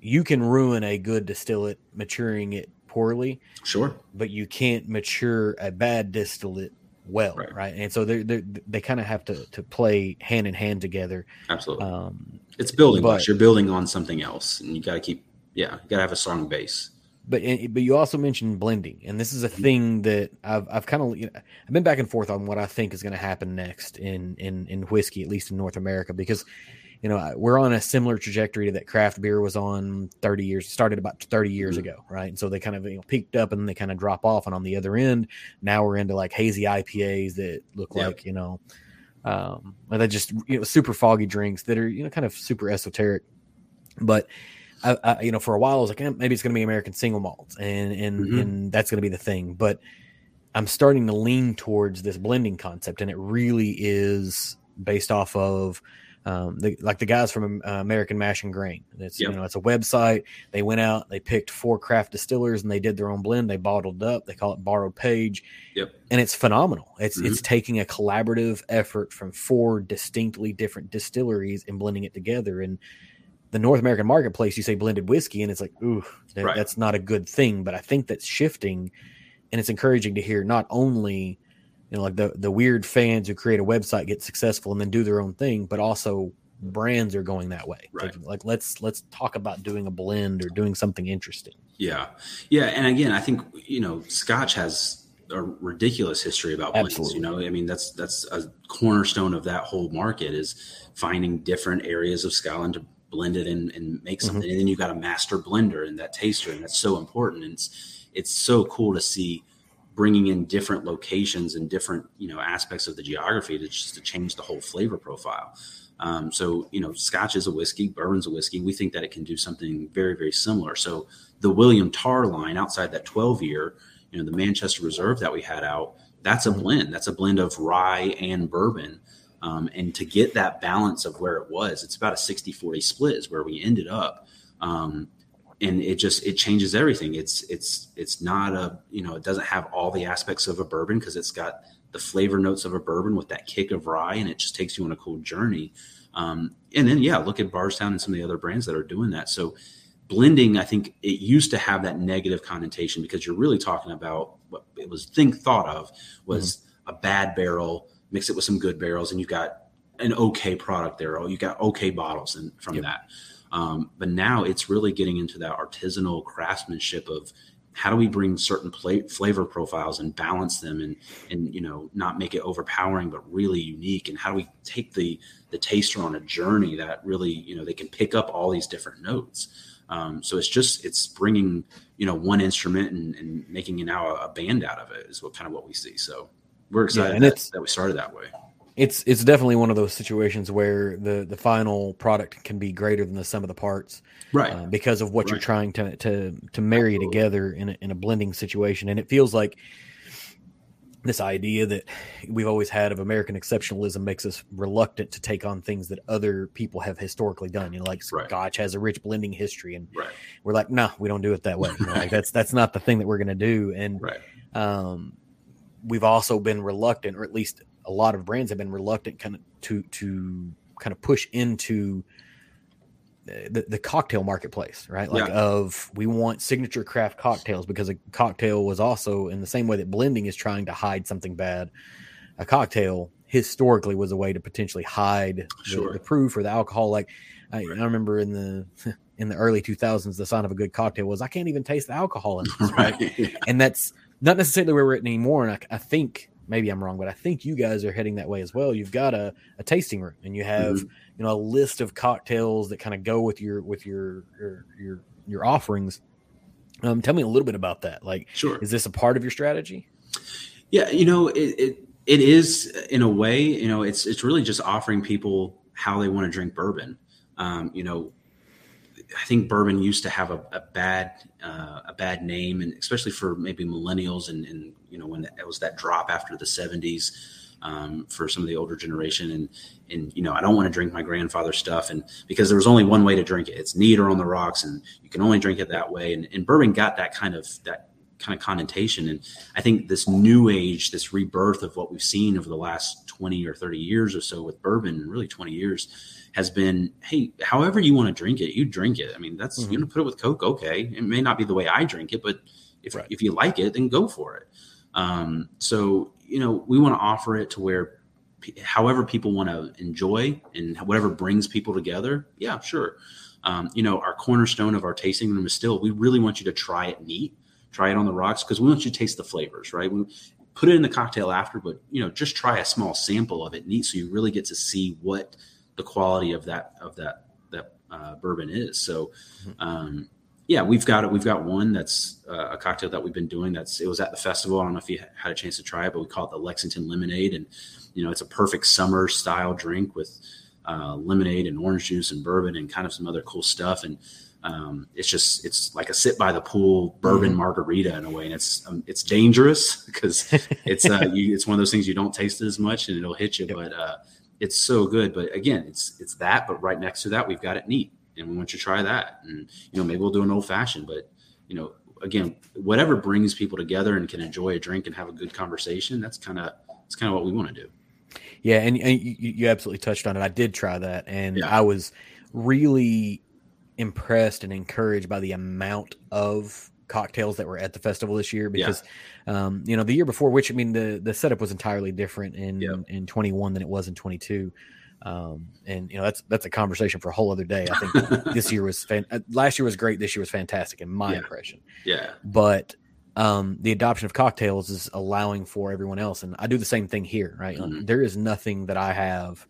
you can ruin a good distillate maturing it poorly. Sure. But you can't mature a bad distillate well, right? right? And so they they they kind of have to to play hand in hand together. Absolutely. Um, it's building but, You're building on something else, and you got to keep yeah, you got to have a strong base. But but you also mentioned blending, and this is a thing that I've I've kind of you know, I've been back and forth on what I think is going to happen next in in in whiskey, at least in North America, because you know, we're on a similar trajectory to that craft beer was on 30 years, started about 30 years mm-hmm. ago, right? And so they kind of you know, peaked up and they kind of drop off. And on the other end, now we're into like hazy IPAs that look yep. like, you know, um, they just, you know, super foggy drinks that are, you know, kind of super esoteric. But, I, I, you know, for a while I was like, eh, maybe it's going to be American single malts and, and, mm-hmm. and that's going to be the thing. But I'm starting to lean towards this blending concept and it really is based off of, um, the, like the guys from uh, American Mash and Grain. It's yep. you know it's a website. They went out, they picked four craft distillers, and they did their own blend. They bottled up. They call it Borrowed Page. Yep. And it's phenomenal. It's mm-hmm. it's taking a collaborative effort from four distinctly different distilleries and blending it together. And the North American marketplace, you say blended whiskey, and it's like, ooh, that, right. that's not a good thing. But I think that's shifting, and it's encouraging to hear not only you know, like the the weird fans who create a website get successful and then do their own thing, but also brands are going that way. Right. Like, like let's let's talk about doing a blend or doing something interesting. Yeah, yeah, and again, I think you know, Scotch has a ridiculous history about blends. Absolutely. You know, I mean, that's that's a cornerstone of that whole market is finding different areas of Scotland to blend it and, and make something. Mm-hmm. And then you got a master blender and that taster, and that's so important. And it's it's so cool to see bringing in different locations and different you know aspects of the geography to just to change the whole flavor profile. Um, so you know, Scotch is a whiskey, bourbon's a whiskey. We think that it can do something very very similar. So the William Tarr line outside that 12 year, you know, the Manchester Reserve that we had out, that's a blend. That's a blend of rye and bourbon. Um, and to get that balance of where it was, it's about a 60 40 split is where we ended up. Um, and it just it changes everything it's it's it's not a you know it doesn't have all the aspects of a bourbon because it's got the flavor notes of a bourbon with that kick of rye and it just takes you on a cool journey um, and then yeah look at bardstown and some of the other brands that are doing that so blending i think it used to have that negative connotation because you're really talking about what it was think thought of was mm-hmm. a bad barrel mix it with some good barrels and you've got an okay product there or you got okay bottles and from yep. that um, but now it's really getting into that artisanal craftsmanship of how do we bring certain flavor profiles and balance them and and you know not make it overpowering but really unique? And how do we take the the taster on a journey that really you know they can pick up all these different notes? Um, so it's just it's bringing you know one instrument and, and making it now a, a, band out of it is what kind of what we see. So we're excited yeah, and that, it's, that we started that way it's it's definitely one of those situations where the the final product can be greater than the sum of the parts, right? Uh, because of what right. you're trying to to to marry Absolutely. together in a, in a blending situation, and it feels like this idea that we've always had of American exceptionalism makes us reluctant to take on things that other people have historically done. You know, like right. Scotch has a rich blending history, and right. we're like, no, nah, we don't do it that way. You know, like that's that's not the thing that we're going to do. And um, we've also been reluctant, or at least a lot of brands have been reluctant kind of to to kind of push into the, the cocktail marketplace, right? Like yeah. of we want signature craft cocktails because a cocktail was also in the same way that blending is trying to hide something bad. A cocktail historically was a way to potentially hide sure. the, the, proof or the alcohol. Like I, right. I, remember in the in the early 2000s, the sign of a good cocktail was I can't even taste the alcohol in this, right? right? And that's not necessarily where we're at anymore. And I, I think maybe I'm wrong, but I think you guys are heading that way as well. You've got a, a tasting room and you have, mm-hmm. you know, a list of cocktails that kind of go with your, with your, your, your, your offerings. Um, tell me a little bit about that. Like, sure. Is this a part of your strategy? Yeah. You know, it, it, it is in a way, you know, it's, it's really just offering people how they want to drink bourbon. Um, you know, I think bourbon used to have a, a bad uh, a bad name, and especially for maybe millennials, and, and you know when it was that drop after the '70s um, for some of the older generation, and and you know I don't want to drink my grandfather's stuff, and because there was only one way to drink it, it's neat or on the rocks, and you can only drink it that way, and, and bourbon got that kind of that kind of connotation, and I think this new age, this rebirth of what we've seen over the last 20 or 30 years or so with bourbon, really 20 years has been, hey, however you want to drink it, you drink it. I mean, that's mm-hmm. you to put it with Coke, okay. It may not be the way I drink it, but if right. if you like it, then go for it. Um, so you know, we want to offer it to where, however, people want to enjoy and whatever brings people together. Yeah, sure. Um, you know, our cornerstone of our tasting room is still we really want you to try it neat, try it on the rocks because we want you to taste the flavors, right? We put it in the cocktail after, but you know, just try a small sample of it neat so you really get to see what the quality of that of that that uh, bourbon is. So, um, yeah, we've got it. We've got one that's uh, a cocktail that we've been doing. That's it was at the festival. I don't know if you had a chance to try it, but we call it the Lexington Lemonade, and you know, it's a perfect summer style drink with uh, lemonade and orange juice and bourbon and kind of some other cool stuff. And um, it's just it's like a sit by the pool bourbon mm-hmm. margarita in a way, and it's um, it's dangerous because it's uh, you, it's one of those things you don't taste it as much and it'll hit you, yep. but uh, it's so good. But again, it's it's that, but right next to that we've got it neat, and we want you to try that. And you know maybe we'll do an old fashioned, but you know again whatever brings people together and can enjoy a drink and have a good conversation. That's kind of that's kind of what we want to do. Yeah, and, and you, you, absolutely touched on it. I did try that, and yeah. I was really impressed and encouraged by the amount of cocktails that were at the festival this year because yeah. um, you know the year before which i mean the the setup was entirely different in in 21 than it was in 22 um, and you know that's that's a conversation for a whole other day i think this year was fan- uh, last year was great this year was fantastic in my yeah. impression yeah but um, the adoption of cocktails is allowing for everyone else. And I do the same thing here, right? Mm-hmm. There is nothing that I have,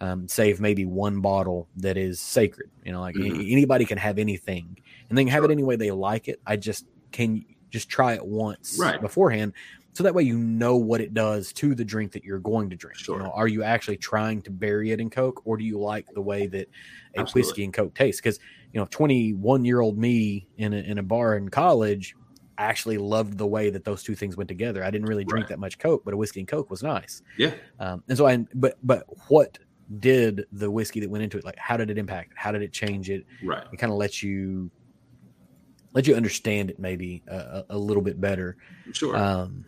um, save maybe one bottle that is sacred. You know, like mm-hmm. anybody can have anything and they can have it any way they like it. I just can just try it once right. beforehand. So that way you know what it does to the drink that you're going to drink. Sure. You know, are you actually trying to bury it in Coke or do you like the way that a Absolutely. whiskey and Coke tastes? Because, you know, 21 year old me in a, in a bar in college I actually loved the way that those two things went together. I didn't really drink right. that much Coke, but a whiskey and Coke was nice. Yeah. Um, and so I, but, but what did the whiskey that went into it, like, how did it impact it? How did it change it? Right. It kind of lets you, let you understand it maybe a, a little bit better. Sure. Um,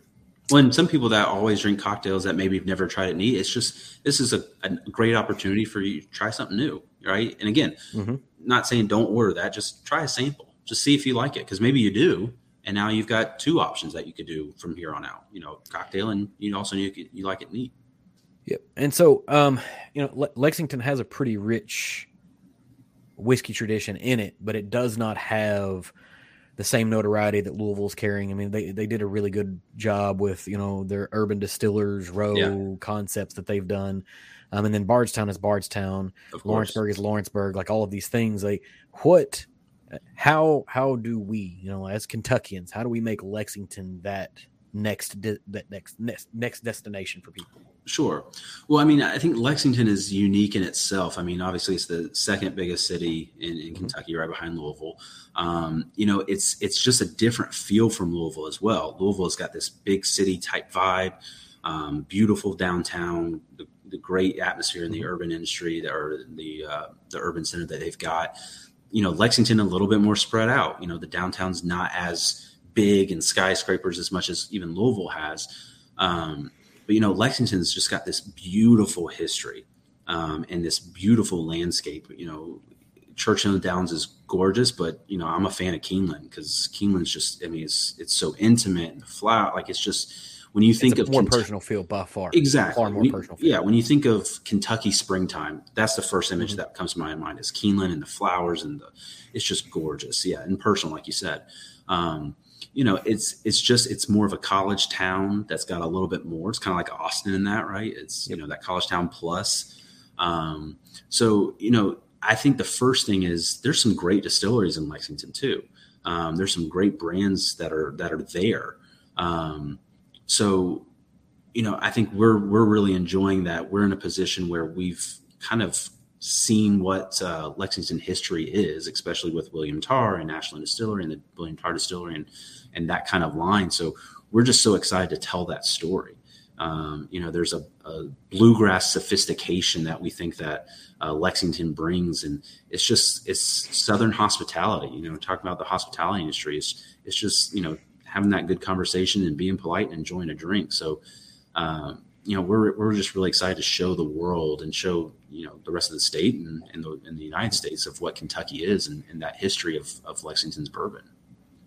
when some people that always drink cocktails that maybe have never tried it neat, it's just this is a, a great opportunity for you to try something new, right? And again, mm-hmm. not saying don't order that, just try a sample, just see if you like it, because maybe you do, and now you've got two options that you could do from here on out. You know, cocktail, and you also you, you like it neat. Yep. And so, um, you know, Le- Lexington has a pretty rich whiskey tradition in it, but it does not have the same notoriety that Louisville's carrying. I mean, they they did a really good job with you know their urban distillers row yeah. concepts that they've done. Um, and then Bardstown is Bardstown, Lawrenceburg is Lawrenceburg, like all of these things. Like what how how do we, you know, as Kentuckians, how do we make Lexington that next de- that next next next destination for people? Sure. Well, I mean, I think Lexington is unique in itself. I mean, obviously, it's the second biggest city in, in mm-hmm. Kentucky, right behind Louisville. Um, you know, it's it's just a different feel from Louisville as well. Louisville's got this big city type vibe, um, beautiful downtown, the, the, great atmosphere in the mm-hmm. urban industry or the uh, the urban center that they've got you know, Lexington a little bit more spread out. You know, the downtown's not as big and skyscrapers as much as even Louisville has. Um, but you know, Lexington's just got this beautiful history um, and this beautiful landscape. You know, Churchill Downs is gorgeous, but you know, I'm a fan of Keeneland because Keeneland's just, I mean, it's it's so intimate and flat. Like it's just when you think of more Kentucky, personal feel by far, exactly. Far more you, personal. Feel. Yeah, when you think of Kentucky springtime, that's the first image mm-hmm. that comes to my mind is Keeneland and the flowers and the. It's just gorgeous. Yeah, and personal, like you said. Um, you know, it's it's just it's more of a college town that's got a little bit more. It's kind of like Austin in that, right? It's you know that college town plus. Um, so you know, I think the first thing is there's some great distilleries in Lexington too. Um, there's some great brands that are that are there. Um, so, you know, I think we're we're really enjoying that. We're in a position where we've kind of seen what uh, Lexington history is, especially with William Tarr and Ashland Distillery and the William Tarr Distillery and and that kind of line. So we're just so excited to tell that story. Um, you know, there's a, a, bluegrass sophistication that we think that uh, Lexington brings, and it's just it's Southern hospitality. You know, talking about the hospitality industry, it's it's just you know having that good conversation and being polite and enjoying a drink. So, uh, you know, we're, we're just really excited to show the world and show, you know, the rest of the state and, and, the, and the United States of what Kentucky is and, and that history of, of Lexington's bourbon.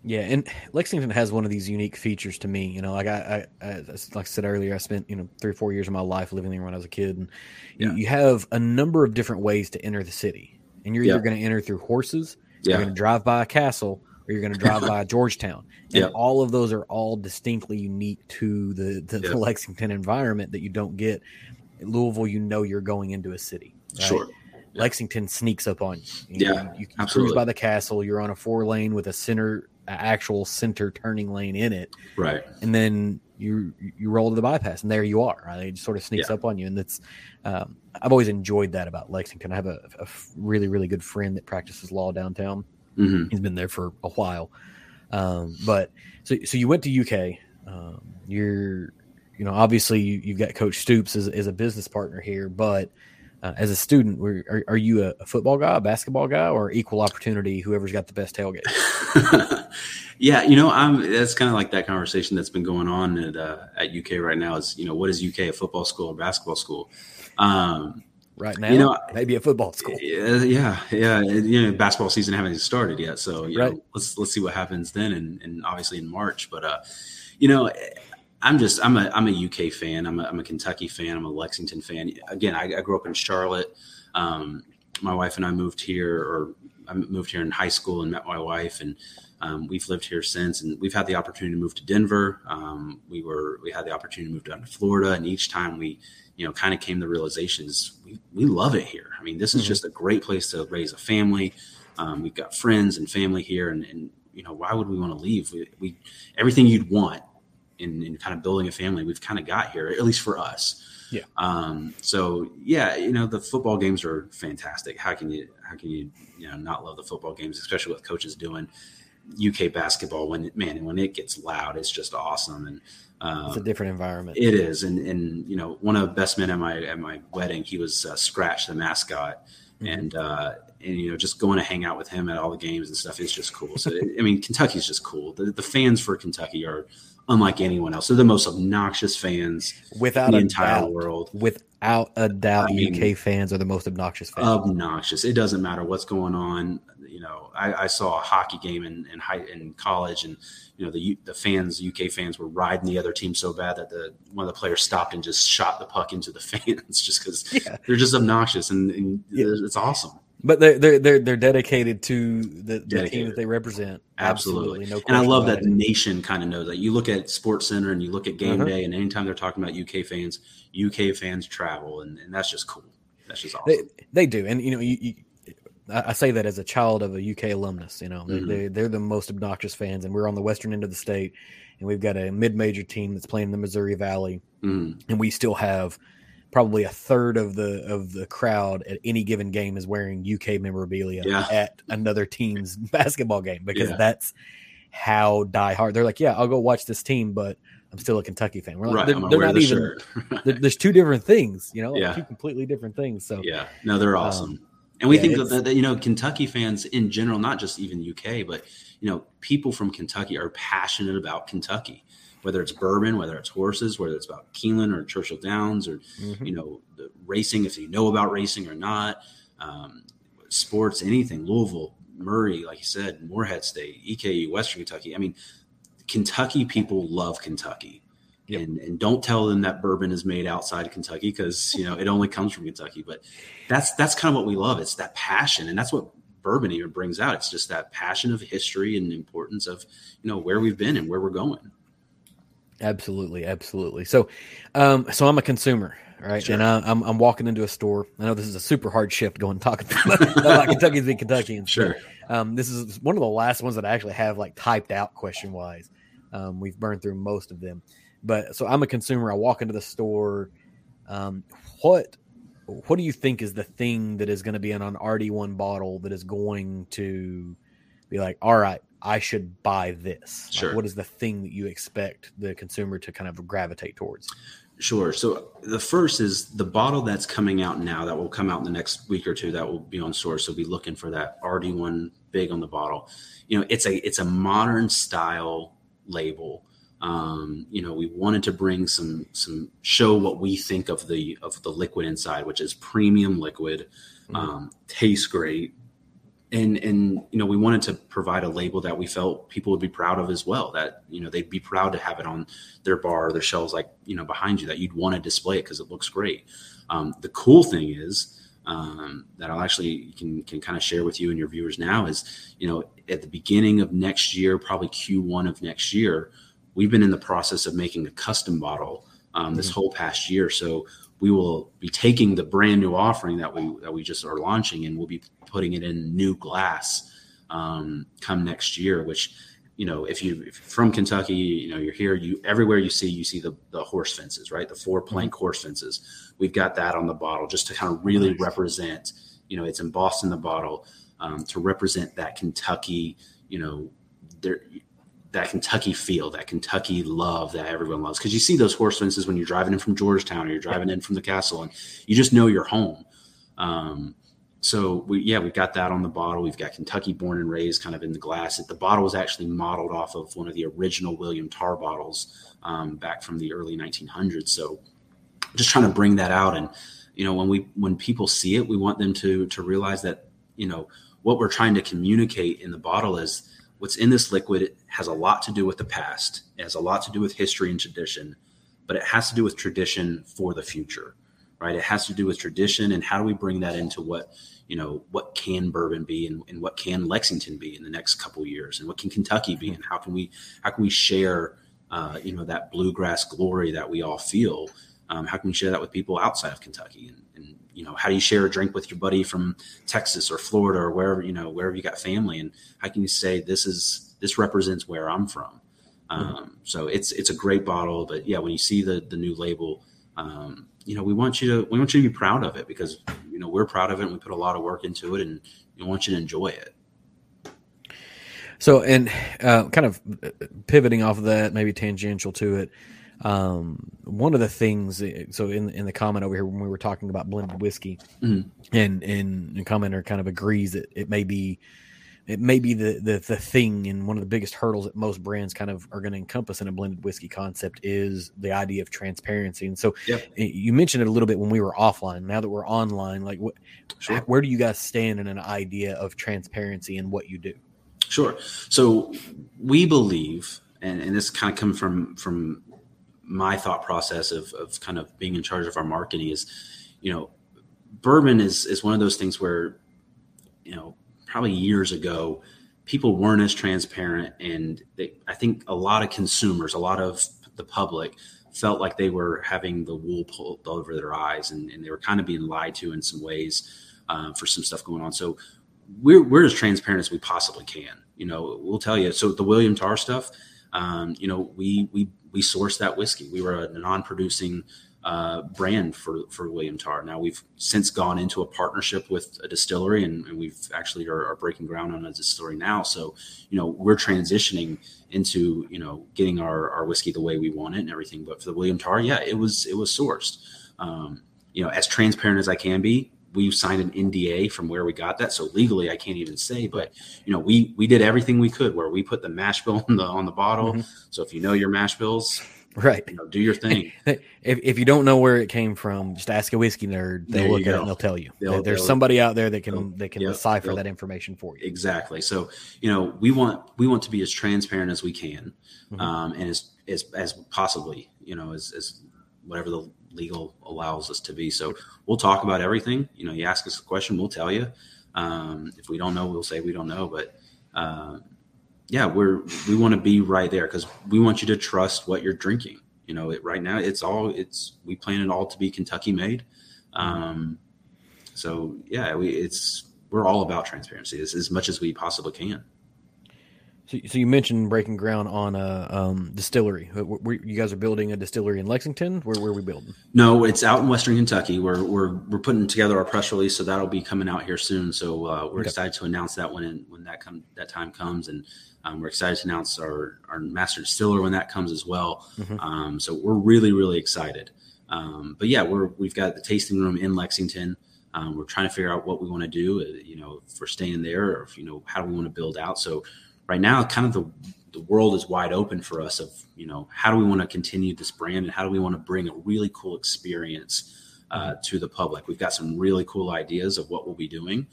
Yeah, and Lexington has one of these unique features to me. You know, like I, I, I like I said earlier, I spent you know three or four years of my life living there when I was a kid, and yeah. you, you, have a number of different ways to enter the city, and you're either going to enter through horses, yeah. you're going to drive by a castle, or you're going to drive by Georgetown, and all of those are all distinctly unique to the the, the, Lexington environment that you don't get. In Louisville, you know, you're going into a city. Right? Sure. Lexington sneaks up on you. you yeah, you, you cruise by the castle. You're on a four lane with a center actual center turning lane in it. Right. And then you you roll to the bypass and there you are. Right? It just sort of sneaks yeah. up on you. And that's um, I've always enjoyed that about Lexington. I have a, a really, really good friend that practices law downtown. Mm-hmm. He's been there for a while. Um, but so so you went to UK. Um, you're you know obviously you, you've got Coach Stoops as, as a business partner here, but uh, as a student, are, are you a, football guy, a basketball guy, or equal opportunity? Whoever's got the best tailgate. yeah, you know, I'm. That's kind of like that conversation that's been going on at uh, at UK right now. Is you know, what is UK a football school or basketball school? Um, right now, you know, maybe a football school. Yeah, yeah, you know, basketball season hasn't even started yet, so you right. know, let's let's see what happens then, and, and obviously in March. But uh, you know, I'm just I'm a I'm a UK fan. I'm a, I'm a Kentucky fan. I'm a Lexington fan. Again, I, I grew up in Charlotte. Um, my wife and I moved here, or I moved here in high school and met my wife, and um, we've lived here since. And we've had the opportunity to move to Denver. Um, we were we had the opportunity to move down to Florida, and each time we you know kind of came the realizations we we love it here. I mean, this is mm-hmm. just a great place to raise a family. Um, we've got friends and family here, and, and you know why would we want to leave? We, we everything you'd want in, in kind of building a family we've kind of got here, at least for us. Yeah. Um, so yeah, you know, the football games are fantastic. How can you, how can you, you know, not love the football games, especially what coaches doing UK basketball when man, when it gets loud, it's just awesome. And, um, it's a different environment. It is. And, and, you know, one of the best men at my, at my wedding, he was uh, Scratch, the mascot. Mm-hmm. And, uh, and you know just going to hang out with him at all the games and stuff is just cool. So I mean, Kentucky's just cool. The, the fans for Kentucky are unlike anyone else. They're the most obnoxious fans without the entire doubt, world. Without a doubt, I mean, UK fans are the most obnoxious fans. Obnoxious. It doesn't matter what's going on. You know, I, I saw a hockey game in in, high, in college, and you know the the fans, UK fans, were riding the other team so bad that the one of the players stopped and just shot the puck into the fans just because yeah. they're just obnoxious, and, and yeah. it's awesome. But they're they're they're, they're dedicated to the, the team that they represent. Absolutely, Absolutely. no. And I love that the nation kind of knows that. You look at SportsCenter and you look at Game uh-huh. Day, and anytime they're talking about UK fans, UK fans travel, and, and that's just cool. That's just awesome. They, they do, and you know, you, you, I say that as a child of a UK alumnus. You know, mm-hmm. they're, they're the most obnoxious fans, and we're on the western end of the state, and we've got a mid-major team that's playing in the Missouri Valley, mm-hmm. and we still have probably a third of the of the crowd at any given game is wearing UK memorabilia yeah. at another team's basketball game because yeah. that's how die hard. They're like, yeah, I'll go watch this team, but I'm still a Kentucky fan. We're like, right, they're, they're not the even. there's two different things, you know, yeah. two completely different things. So yeah, no, they're um, awesome. Um, and we yeah, think that, that, you know Kentucky fans in general, not just even UK, but you know people from Kentucky are passionate about Kentucky whether it's bourbon, whether it's horses, whether it's about Keeneland or Churchill Downs or, mm-hmm. you know, the racing, if you know about racing or not, um, sports, anything, Louisville, Murray, like you said, Morehead State, EKU, Western Kentucky. I mean, Kentucky people love Kentucky. Yep. And, and don't tell them that bourbon is made outside of Kentucky because you know it only comes from Kentucky. But that's that's kind of what we love. It's that passion, and that's what bourbon even brings out. It's just that passion of history and importance of you know where we've been and where we're going. Absolutely, absolutely. So, um, so I'm a consumer, right? Sure. And I, am I'm, I'm walking into a store. I know this is a super hard shift going talking about Kentucky and Kentuckians. Sure. Um, this is one of the last ones that I actually have like typed out question wise. Um, we've burned through most of them, but so I'm a consumer. I walk into the store. Um, what what do you think is the thing that is going to be in an RD1 bottle that is going to be like, all right, I should buy this? Sure. Like, what is the thing that you expect the consumer to kind of gravitate towards? Sure. So the first is the bottle that's coming out now that will come out in the next week or two that will be on source. So be looking for that RD1 big on the bottle. You know, it's a it's a modern style label. Um, you know, we wanted to bring some some show what we think of the of the liquid inside, which is premium liquid, mm-hmm. um, tastes great, and and you know we wanted to provide a label that we felt people would be proud of as well that you know they'd be proud to have it on their bar or their shelves like you know behind you that you'd want to display it because it looks great um, the cool thing is um, that I'll actually can can kind of share with you and your viewers now is you know at the beginning of next year probably Q1 of next year we've been in the process of making a custom bottle um, this mm-hmm. whole past year so we will be taking the brand new offering that we that we just are launching and we'll be putting it in new glass um, come next year. Which you know, if you if from Kentucky, you know, you're here, you everywhere you see, you see the the horse fences, right? The four plank mm-hmm. horse fences. We've got that on the bottle just to kind of really nice. represent. You know, it's embossed in the bottle um, to represent that Kentucky. You know, there that Kentucky feel, that Kentucky love that everyone loves. Because you see those horse fences when you're driving in from Georgetown or you're driving in from the castle, and you just know you're home. Um, so we, yeah, we've got that on the bottle. We've got Kentucky born and raised kind of in the glass. The bottle was actually modeled off of one of the original William Tarr bottles um, back from the early 1900s. So just trying to bring that out, and you know, when we when people see it, we want them to to realize that you know what we're trying to communicate in the bottle is what's in this liquid has a lot to do with the past. It has a lot to do with history and tradition, but it has to do with tradition for the future, right? It has to do with tradition and how do we bring that into what, you know, what can bourbon be and, and what can Lexington be in the next couple years and what can Kentucky be and how can we, how can we share, uh, you know, that bluegrass glory that we all feel. Um, how can we share that with people outside of Kentucky and, and you know how do you share a drink with your buddy from texas or florida or wherever you know wherever you got family and how can you say this is this represents where i'm from. Um, so it's it's a great bottle but yeah when you see the the new label um, you know we want you to we want you to be proud of it because you know we're proud of it and we put a lot of work into it and we want you to enjoy it. So and uh, kind of pivoting off of that maybe tangential to it um, one of the things, eh, so in in the comment over here when we were talking about blended whiskey, mm-hmm. and and the commenter kind of agrees that it may be it may be the, the the thing and one of the biggest hurdles that most brands kind of are going to encompass in a blended whiskey concept is the idea of transparency. And so yep. You mentioned it a little bit when we were offline. Now that we're online, like what, sure. where do you guys stand in an idea of transparency and what you do? Sure. So we believe, and, and this kind of comes from from my thought process of, of kind of being in charge of our marketing is, you know, bourbon is is one of those things where, you know, probably years ago, people weren't as transparent, and they, I think a lot of consumers, a lot of the public, felt like they were having the wool pulled over their eyes, and, and they were kind of being lied to in some ways uh, for some stuff going on. So we're we're as transparent as we possibly can. You know, we'll tell you. So the William Tarr stuff. Um, you know, we we we sourced that whiskey. We were a non-producing uh, brand for for William Tarr. Now we've since gone into a partnership with a distillery, and, and we've actually are, are, breaking ground on a distillery now. So you know we're transitioning into you know getting our, our whiskey the way we want it and everything. But for the William Tarr, yeah, it was it was sourced. Um, you know, as transparent as I can be, we signed an NDA from where we got that. So legally, I can't even say, but you know, we we did everything we could where we put the mash bill on the on the bottle. Mm-hmm. So if you know your mash bills, right, you know, do your thing. if if you don't know where it came from, just ask a whiskey nerd. They'll look at it and they'll tell you. They'll, There's they'll, somebody out there that can that can yep, decipher that information for you. Exactly. So you know, we want we want to be as transparent as we can, mm-hmm. um, and as as as possibly, you know, as as whatever the legal allows us to be. So we'll talk about everything. You know, you ask us a question, we'll tell you. Um, if we don't know, we'll say we don't know. But uh, yeah, we're we want to be right there because we want you to trust what you're drinking. You know, it, right now it's all it's we plan it all to be Kentucky made. Um, so yeah, we it's we're all about transparency as, as much as we possibly can. So, so you mentioned breaking ground on a um, distillery. Where, you guys are building a distillery in Lexington. Where where are we building? No, it's out in Western Kentucky. We're we're we're putting together our press release, so that'll be coming out here soon. So uh, we're okay. excited to announce that when when that come that time comes, and um, we're excited to announce our our master distiller when that comes as well. Mm-hmm. Um, so we're really really excited. Um, but yeah, we're we've got the tasting room in Lexington. Um, we're trying to figure out what we want to do. Uh, you know, if we're staying there, or if, you know, how do we want to build out? So right now, kind of the the world is wide open for us. Of you know, how do we want to continue this brand, and how do we want to bring a really cool experience uh, to the public? We've got some really cool ideas of what we'll be doing.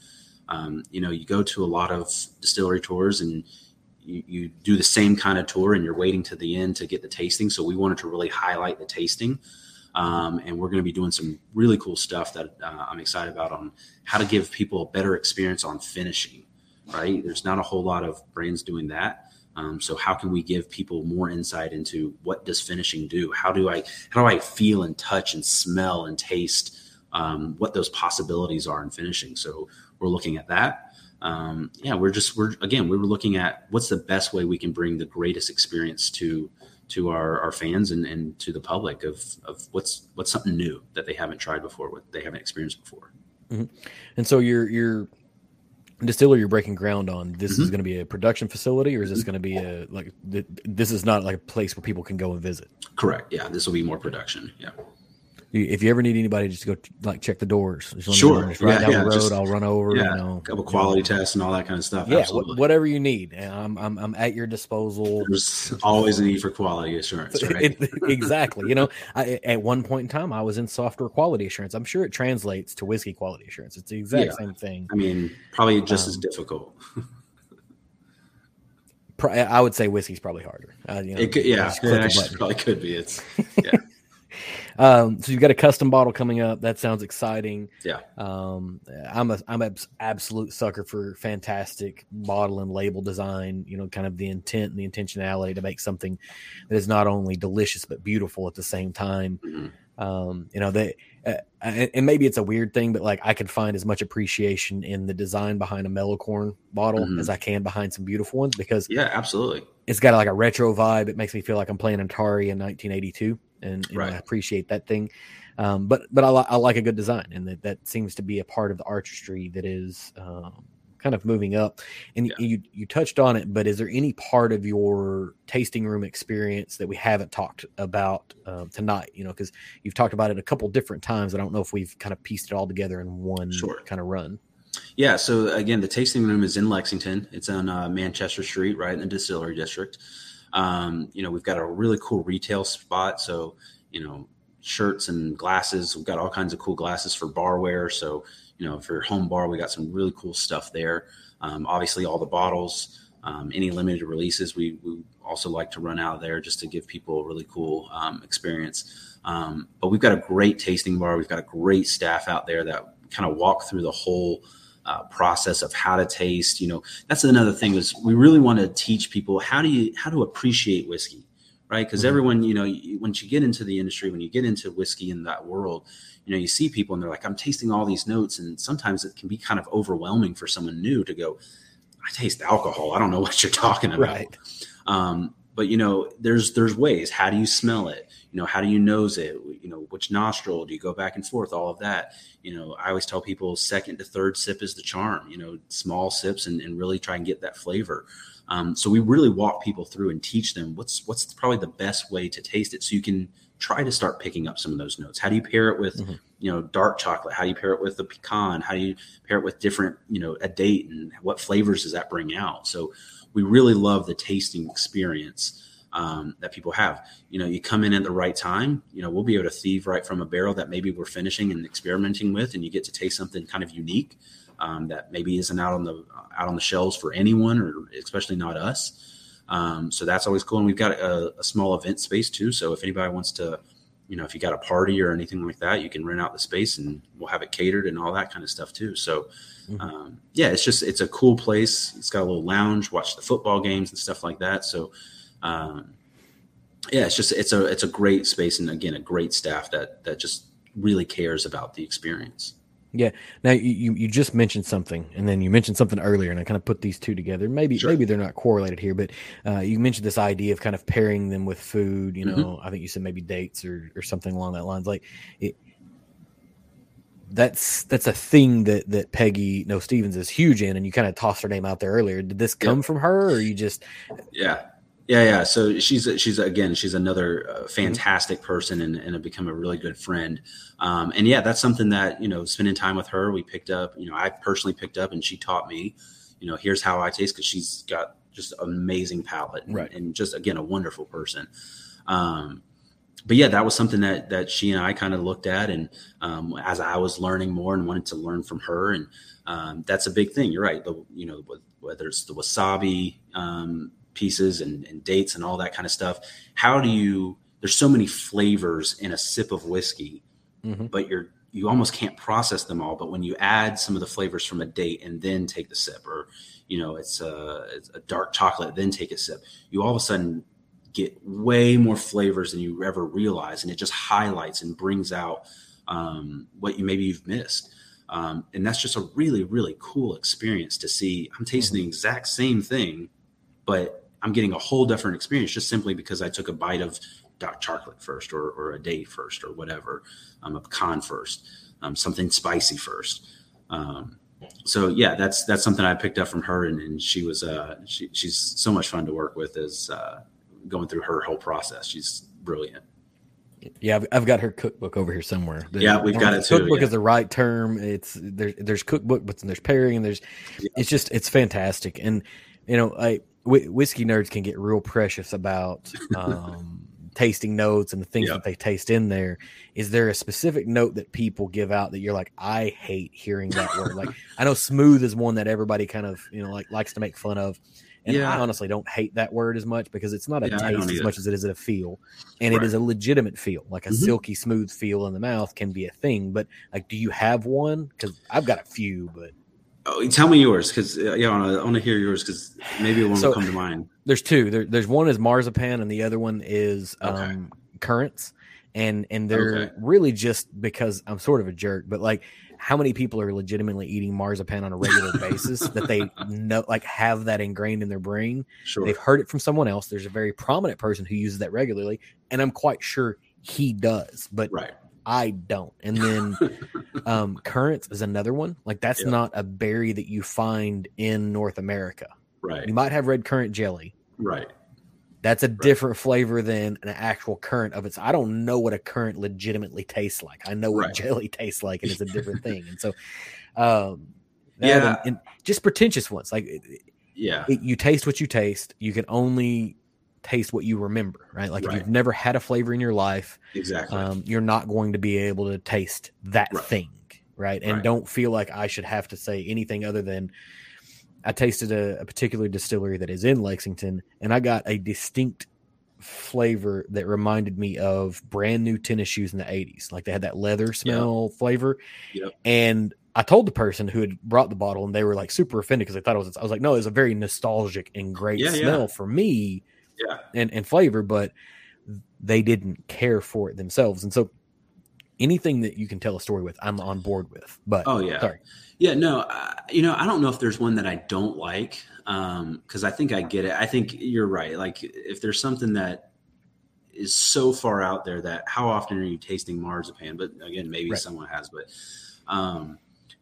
Um, you know, you go to a lot of distillery tours and you, do the same kind of tour and you're waiting to the end to get the tasting. So we wanted to really highlight the tasting. Um, and we're going to be doing some really cool stuff that uh, I'm excited about on how to give people a better experience on finishing. Right? There's not a whole lot of brands doing that. Um, so how can we give people more insight into what does finishing do? How do I how do I feel and touch and smell and taste um, what those possibilities are in finishing? So we're looking at that. Um, yeah, we're just we're again we were looking at what's the best way we can bring the greatest experience to to our, our fans and, and to the public of, of what's what's something new that they haven't tried before, what they haven't experienced before. Mm-hmm. And so your your distiller you're breaking ground on. This mm-hmm. is going to be a production facility, or is this going to be a like this is not like a place where people can go and visit? Correct. Yeah, this will be more production. Yeah if you ever need anybody, just go like check the doors. Just sure, right yeah, down yeah, the road, just, I'll run over. Yeah, you know, a couple quality tests and all that kind of stuff. Yeah, Absolutely. whatever you need, I'm, I'm I'm at your disposal. There's always a need for quality assurance, right? it, exactly. You know, I, at one point in time, I was in software quality assurance. I'm sure it translates to whiskey quality assurance. It's the exact yeah. same thing. I mean, probably just um, as difficult. I would say whiskey's probably harder. Uh, you know, it could, yeah, it probably could be. It's yeah. Um, so you've got a custom bottle coming up. That sounds exciting. Yeah. Um, I'm a I'm an absolute sucker for fantastic bottle and label design. You know, kind of the intent and the intentionality to make something that is not only delicious but beautiful at the same time. Mm-hmm. Um, you know, that, uh, and maybe it's a weird thing, but like I could find as much appreciation in the design behind a Mellow Corn bottle mm-hmm. as I can behind some beautiful ones because yeah, absolutely, it's got like a retro vibe. It makes me feel like I'm playing Atari in 1982 and, and right. I appreciate that thing. Um, but but I, li- I, like a good design, and that, that seems to be a part of the artistry that is um, kind of moving up. And yeah. you you touched on it, but is there any part of your tasting room experience that we haven't talked about um, tonight? You know, because you've talked about it a couple different times. I don't know if we've kind of pieced it all together in one sure. kind of run. Yeah. So again, the tasting room is in Lexington. It's on uh, Manchester Street, right in the Distillery District. Um, you know, we've got a really cool retail spot. So, you know, shirts and glasses. We've got all kinds of cool glasses for barware. So, you know, for your home bar, we got some really cool stuff there. Um, obviously, all the bottles, um, any limited releases, we, we also like to run out there just to give people a really cool um, experience. Um, but we've got a great tasting bar. We've got a great staff out there that kind of walk through the whole uh, process of how to taste. You know, that's another thing is we really want to teach people how do you how to appreciate whiskey, right? Because mm-hmm. everyone, you know, once you get into the industry, when you get into whiskey in that world, you know, you see people and they're like, I'm tasting all these notes, and sometimes it can be kind of overwhelming for someone new to go, I taste alcohol. I don't know what you're talking about. Right. Um, but you know, there's there's ways. How do you smell it? You know, how do you nose it? You know, which nostril do you go back and forth? All of that you know, I always tell people second to third sip is the charm, you know, small sips and, and really try and get that flavor. Um, so we really walk people through and teach them what's what's probably the best way to taste it so you can try to start picking up some of those notes. How do you pair it with, mm-hmm. you know, dark chocolate? How do you pair it with the pecan? How do you pair it with different, you know, a date and what flavors does that bring out? So we really love the tasting experience um, that people have. You know, you come in at the right time. You know, we'll be able to thieve right from a barrel that maybe we're finishing and experimenting with, and you get to taste something kind of unique um, that maybe isn't out on the out on the shelves for anyone, or especially not us. Um, so that's always cool. And we've got a, a, small event space too. So if anybody wants to, you know, if you got a party or anything like that, you can rent out the space and we'll have it catered and all that kind of stuff too. So mm-hmm. um, yeah, it's just it's a cool place. It's got a little lounge, watch the football games and stuff like that. So um, yeah, it's just it's a it's a great space and again a great staff that that just really cares about the experience. Yeah. Now you you just mentioned something, and then you mentioned something earlier, and I kind of put these two together. Maybe sure. maybe they're not correlated here, but uh, you mentioned this idea of kind of pairing them with food. You mm-hmm. know, mm-hmm. I think you said maybe dates or or something along that lines. Like it, that's that's a thing that that Peggy Noe Stevens is huge in, and you kind of tossed her name out there earlier. Did this come from her, or you just? Yeah, yeah, yeah. So she's she's again she's another uh, fantastic person and and have become a really good friend. Um, and yeah, that's something that you know spending time with her we picked up. You know, I personally picked up and she taught me. You know, here's how I taste because she's got just amazing palate and, right. and just again a wonderful person. Um, but yeah, that was something that that she and I kind of looked at, and um, as I was learning more and wanted to learn from her, and um, that's a big thing. You're right. The, you know, whether it's the wasabi um, pieces and, and, dates and all that kind of stuff. How do you? There's so many flavors in a sip of whiskey, mm-hmm. but you're you almost can't process them all. But when you add some of the flavors from a date and then take the sip, or you know, it's a, it's a dark chocolate, then take a sip, you all of a sudden get way more flavors than you ever realize, and it just highlights and brings out um, what you maybe you've missed. Um, and that's just a really, really cool experience to see. I'm tasting mm-hmm. the exact same thing, but I'm getting a whole different experience just simply because I took a bite of dark chocolate first, or, or a date first, or whatever, um, a pecan first, um, something spicy first. Um, so yeah, that's that's something I picked up from her, and, and she was uh, she, she's so much fun to work with as uh, going through her whole process. She's brilliant. Yeah, I've, I've got her cookbook over here somewhere. The, yeah, we've got it too. Cookbook yeah. is the right term. It's there's there's cookbook, but there's pairing, and there's yeah. it's just it's fantastic. And you know, I wh- whiskey nerds can get real precious about um, tasting notes and the things yeah. that they taste in there. Is there a specific note that people give out that you're like, I hate hearing that word? Like, I know smooth is one that everybody kind of you know like likes to make fun of. And yeah. I honestly don't hate that word as much because it's not a yeah, taste as much as it is a feel. And right. it is a legitimate feel. Like a mm-hmm. silky smooth feel in the mouth can be a thing. But like, do you have one? Because I've got a few, but Oh, tell me yours because uh, yeah, I want to hear yours because maybe one so, will come to mind. There's two. There, there's one is marzipan and the other one is okay. um, currants, and and they're okay. really just because I'm sort of a jerk, but like how many people are legitimately eating marzipan on a regular basis that they know like have that ingrained in their brain sure. they've heard it from someone else there's a very prominent person who uses that regularly and i'm quite sure he does but right i don't and then um currants is another one like that's yep. not a berry that you find in north america right you might have red currant jelly right that's a right. different flavor than an actual currant of its. I don't know what a currant legitimately tastes like. I know what right. jelly tastes like, and it's a different thing. And so, um, yeah, and, and, just pretentious ones like yeah, it, you taste what you taste. You can only taste what you remember, right? Like right. if you've never had a flavor in your life, exactly, um, you're not going to be able to taste that thing, right? And don't feel like I should have to say anything other than I tasted a, a particular distillery that is in Lexington, and I got a distinct flavor that reminded me of brand new tennis shoes in the 80s. Like they had that leather smell yep. flavor. Yep. And I told the person who had brought the bottle, and they were like super offended because they thought it was. I was like, no, it's a very nostalgic and great yeah, smell yeah. for me, yeah, and and flavor, but they didn't care for it themselves. And so, anything that you can tell a story with, I'm on board with. But oh yeah, sorry, yeah, no, uh, you know, I don't know if there's one that I don't like because um, I think I get it. I think you're right. Like if there's something that is so far out there that how often are you tasting marzipan? But again, maybe right. someone has. But um,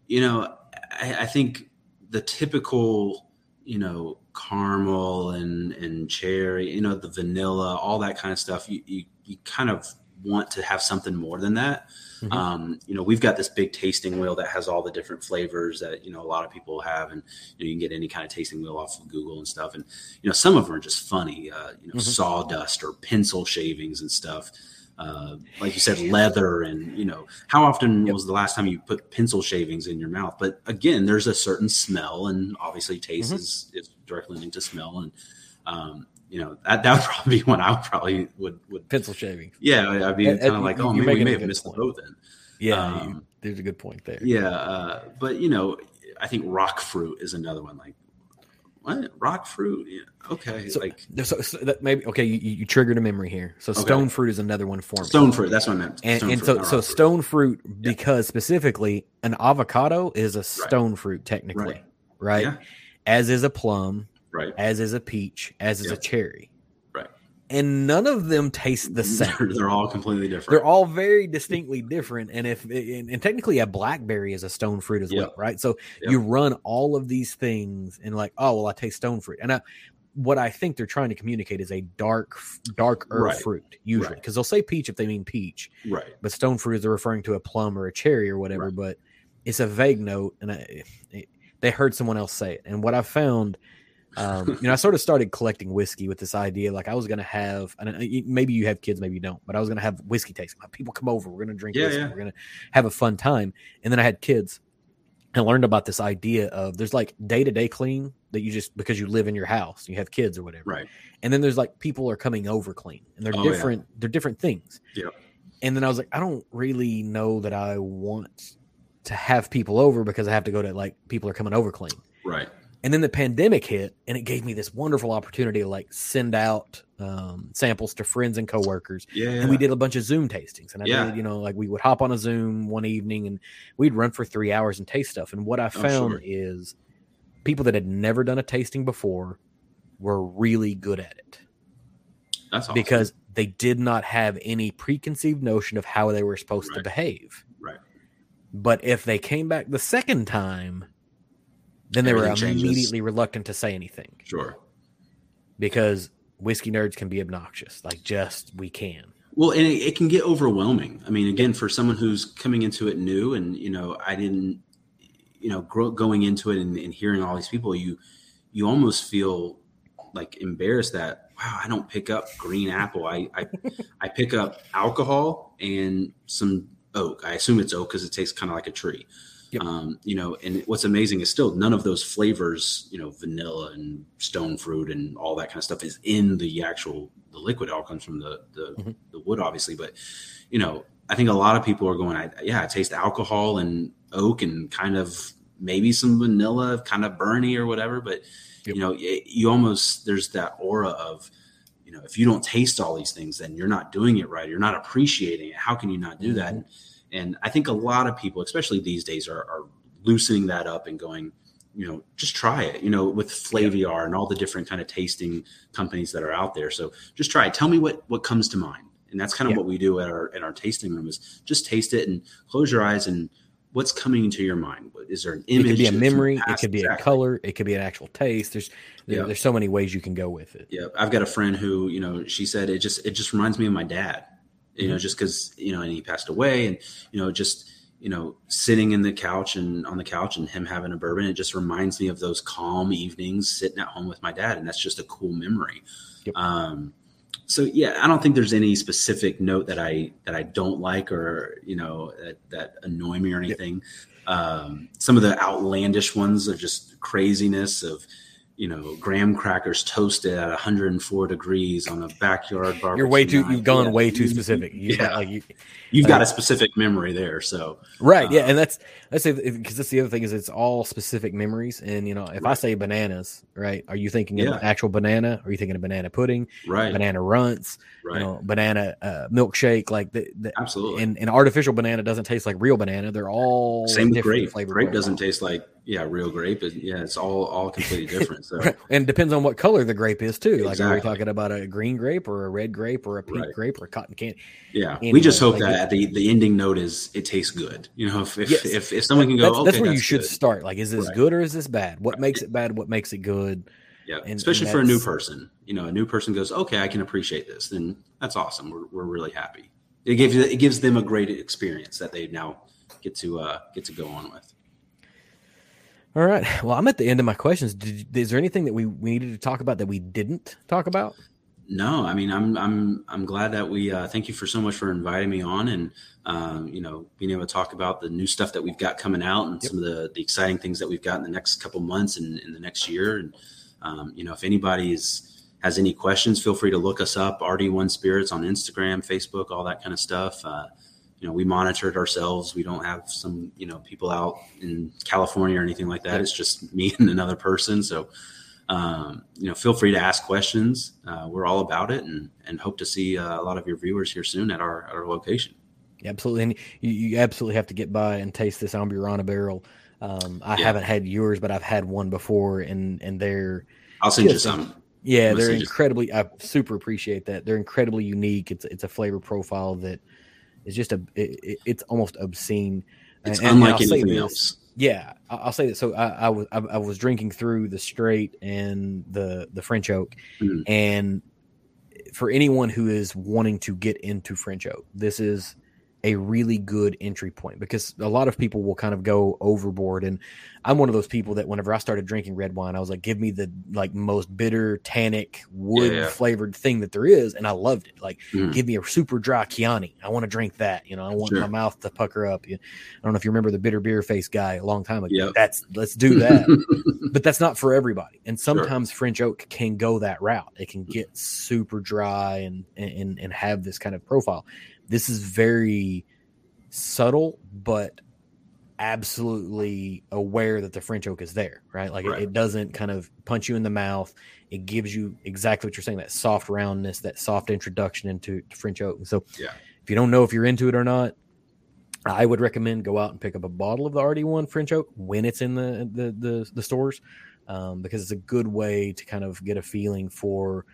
you know, I, I think the typical, you know, caramel and and cherry, you know, the vanilla, all that kind of stuff. You you, you kind of want to have something more than that. Mm-hmm. Um, you know, we've got this big tasting wheel that has all the different flavors that you know a lot of people have, and you, know, you can get any kind of tasting wheel off of Google and stuff. And you know, some of them are just funny. Uh, you know, mm-hmm. sawdust or pencil shavings and stuff. Uh, like you said, leather, and you know, how often yep. was the last time you put pencil shavings in your mouth? But again, there's a certain smell, and obviously, taste mm-hmm. is, is directly linked to smell, and um, you know that that would probably be one I would probably would would pencil shaving. Yeah, I'd be kind of like, oh, maybe we may have missed point. the boat then. Yeah, um, you, there's a good point there. Yeah, uh, but you know, I think rock fruit is another one. Like, what rock fruit? Yeah, okay, so, like so, so, that maybe okay. You, you triggered a memory here. So stone fruit is another one for me. Stone fruit. That's what I meant. And, and fruit, so so stone fruit because yeah. specifically an avocado is a stone right. fruit technically, right? right? Yeah. As is a plum, right? As is a peach, as is a cherry? And none of them taste the same. They're, they're all completely different. They're all very distinctly different. And if and, and technically a blackberry is a stone fruit as yep. well, right? So yep. you run all of these things and like, oh well, I taste stone fruit, and I, what I think they're trying to communicate is a dark, dark earth right. fruit usually, because right. they'll say peach if they mean peach, right? But stone fruit is they're referring to a plum or a cherry or whatever. Right. But it's a vague note, and I, it, they heard someone else say it. And what I found um, you know, I sort of started collecting whiskey with this idea. Like I was going to have, and maybe you have kids, maybe you don't, but I was going to have whiskey tasting. Like people come over, we're going to drink yeah, whiskey, yeah. we're going to have a fun time. And then I had kids and learned about this idea of there's like day to day clean that you just because you live in your house, you have kids or whatever, right? And then there's like people are coming over clean, and they're oh, different. Yeah. They're different things. Yeah. And then I was like, I don't really know that I want to have people over because I have to go to like people are coming over clean. Right. And then the pandemic hit, and it gave me this wonderful opportunity to like send out um, samples to friends and coworkers. Yeah, And we did a bunch of Zoom tastings, and I yeah. did, you know, like we would hop on a Zoom one evening, and we'd run for three hours and taste stuff. And what I found sure. is people that had never done a tasting before were really good at it. That's awesome. because they did not have any preconceived notion of how they were supposed right. to behave. Right. But if they came back the second time then they were immediately changes. reluctant to say anything. Sure. Because whiskey nerds can be obnoxious. Like just we can. Well, and it, it, can get overwhelming. I mean, again, for someone who's coming into it new, and you know, I didn't, you know, grow, going into it and, and hearing all these people, you, you almost feel like embarrassed that wow, I don't pick up green apple. I, I, I pick up alcohol and some oak. I assume it's oak because it tastes kind of like a tree. Yep. Um, you know, and what's amazing is still none of those flavors, you know, vanilla and stone fruit and all that kind of stuff is in the actual the liquid. It all comes from the the, mm-hmm. the wood, obviously. But you know, I think a lot of people are going, I, yeah, I taste alcohol and oak and kind of maybe some vanilla, kind of burny or whatever. But yep. you know, it, you almost there's that aura of you know, if you don't taste all these things, then you're not doing it right. You're not appreciating it. How can you not do mm-hmm. that? And I think a lot of people, especially these days, are, are loosening that up and going, you know, just try it, you know, with Flaviar and all the different kind of tasting companies that are out there. So just try it. Tell me what, what comes to mind. And that's kind of yeah. what we do at our, at our tasting room is just taste it and close your eyes and what's coming into your mind? Is there an image? It could be a memory. It could be exactly. a color. It could be an actual taste. There's there, there's so many ways you can go with it. Yeah, I've got a friend who you know she said it just it just reminds me of my dad you know, mm-hmm. just because, you know, and he passed away and, you know, just, you know, sitting in the couch and on the couch and him having a bourbon, it just reminds me of those calm evenings sitting at home with my dad. And that's just a cool memory. Yep. Um, so yeah, I don't think there's any specific note that I, that I don't like or, you know, that, that annoy me or anything. Yep. Um, some of the outlandish ones are just craziness of, you know, graham crackers toasted at 104 degrees on a backyard barbecue. You're way too. You've gone yeah. way too specific. You, yeah, like you, you've got a specific memory there. So right, yeah, uh, and that's that's because that's the other thing is it's all specific memories. And you know, if right. I say bananas, right, are you thinking yeah. of actual banana? Are you thinking of banana pudding? Right, banana runts. Right. You know, banana uh, milkshake. Like the, the absolutely. And, and artificial banana doesn't taste like real banana. They're all same with grape. Grape doesn't taste like yeah, real grape. Is, yeah, it's all all completely different. So and depends on what color the grape is too. Like are we talking about a green grape or a red grape or a pink right. grape or a cotton candy? Yeah, anyway, we just hope like that the the ending note is it tastes good. You know, if if yes. if, if, someone can go, that's, okay, that's where that's you should good. start. Like, is this right. good or is this bad? What right. makes it bad? What makes it good? Yeah, and, especially and for a new person. You know, a new person goes, okay, I can appreciate this. Then that's awesome. We're we're really happy. It gives it gives them a great experience that they now get to uh, get to go on with. All right. Well, I'm at the end of my questions. Did, is there anything that we, we needed to talk about that we didn't talk about? No, I mean, I'm I'm I'm glad that we. Uh, thank you for so much for inviting me on, and um, you know, being able to talk about the new stuff that we've got coming out, and yep. some of the the exciting things that we've got in the next couple months and in the next year. And um, you know, if anybody is has any questions, feel free to look us up, RD1 Spirits on Instagram, Facebook, all that kind of stuff. Uh, you know, we monitor it ourselves. We don't have some, you know, people out in California or anything like that. It's just me and another person. So, um, you know, feel free to ask questions. Uh, we're all about it, and and hope to see uh, a lot of your viewers here soon at our at our location. Absolutely, and you, you absolutely have to get by and taste this Amburana barrel. Um, I yeah. haven't had yours, but I've had one before, and and they're. I'll send you some. Yeah, they're incredibly. I super appreciate that. They're incredibly unique. It's it's a flavor profile that is just a it, it's almost obscene. It's and, unlike and anything else. Yeah, I'll say that. So I, I was I, I, was drinking through the straight and the the French oak, mm. and for anyone who is wanting to get into French oak, this is a really good entry point because a lot of people will kind of go overboard. And I'm one of those people that whenever I started drinking red wine I was like give me the like most bitter tannic wood yeah, flavored thing that there is. And I loved it. Like mm. give me a super dry Chianti. I want to drink that. You know I want sure. my mouth to pucker up. I don't know if you remember the bitter beer face guy a long time ago. Yep. that's let's do that. But that's not for everybody. And sometimes sure. French oak can go that route. It can get super dry and and and have this kind of profile this is very subtle, but absolutely aware that the French oak is there, right? Like right. It, it, doesn't kind of punch you in the mouth. It gives you exactly what you're saying that soft roundness, that soft introduction into French oak. And so, yeah. if you don't know if you're into it or not, I would recommend go out and pick up a bottle of the RD1 French oak when it's in the the the, the stores, um, because it's a good way to kind of get a feeling for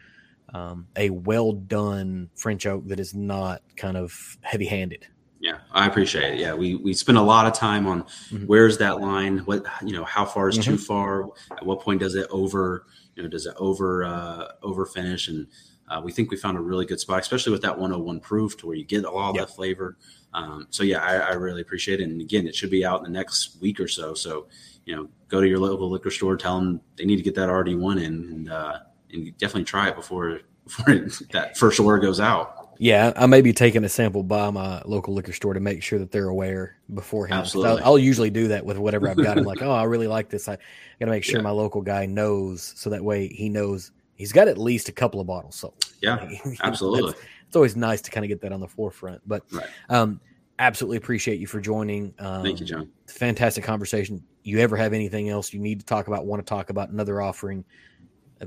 um, a well done French oak that is not kind of heavy handed. Yeah, I appreciate it. Yeah, we we spend a lot of time on mm-hmm. where's that line? What you know, how far is mm-hmm. too far? At what point does it over? You know, does it over uh, over finish? And uh, we think we found a really good spot, especially with that 101 proof, to where you get all yep. that flavor. Um, so yeah, I, I, really appreciate it. And again, it should be out in the next week or so. So you know, go to your local liquor store, tell them they need to get that RD1 in, and uh, and definitely try it before before that first order goes out. Yeah, I may be taking a sample by my local liquor store to make sure that they're aware beforehand. Absolutely. I'll, I'll, usually do that with whatever I've got. I'm like, oh, I really like this. I got to make sure yeah. my local guy knows, so that way he knows he's got at least a couple of bottles sold. Yeah, absolutely. it's always nice to kind of get that on the forefront. But right. um, absolutely appreciate you for joining. Um, Thank you, John. Fantastic conversation. You ever have anything else you need to talk about? Want to talk about another offering?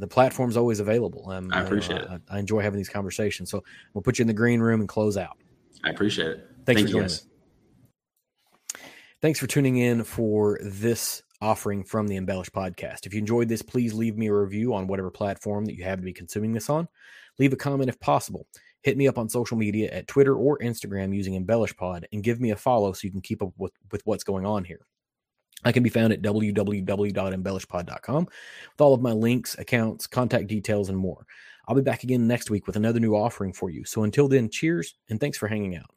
The platform's always available. Um, I appreciate it. I, I, enjoy having these conversations. So we'll put you in the green room and close out. I appreciate it. Thanks Thank for joining us. Thanks for tuning in for this offering from the Embellish podcast. If you enjoyed this, please leave me a review on whatever platform that you have to be consuming this on. Leave a comment if possible. Hit me up on social media at Twitter or Instagram using Embellish Pod and give me a follow so you can keep up with, with what's going on here. I can be found at www.embellishpod.com with all of my links, accounts, contact details, and more. I'll be back again next week with another new offering for you. So until then, cheers and thanks for hanging out.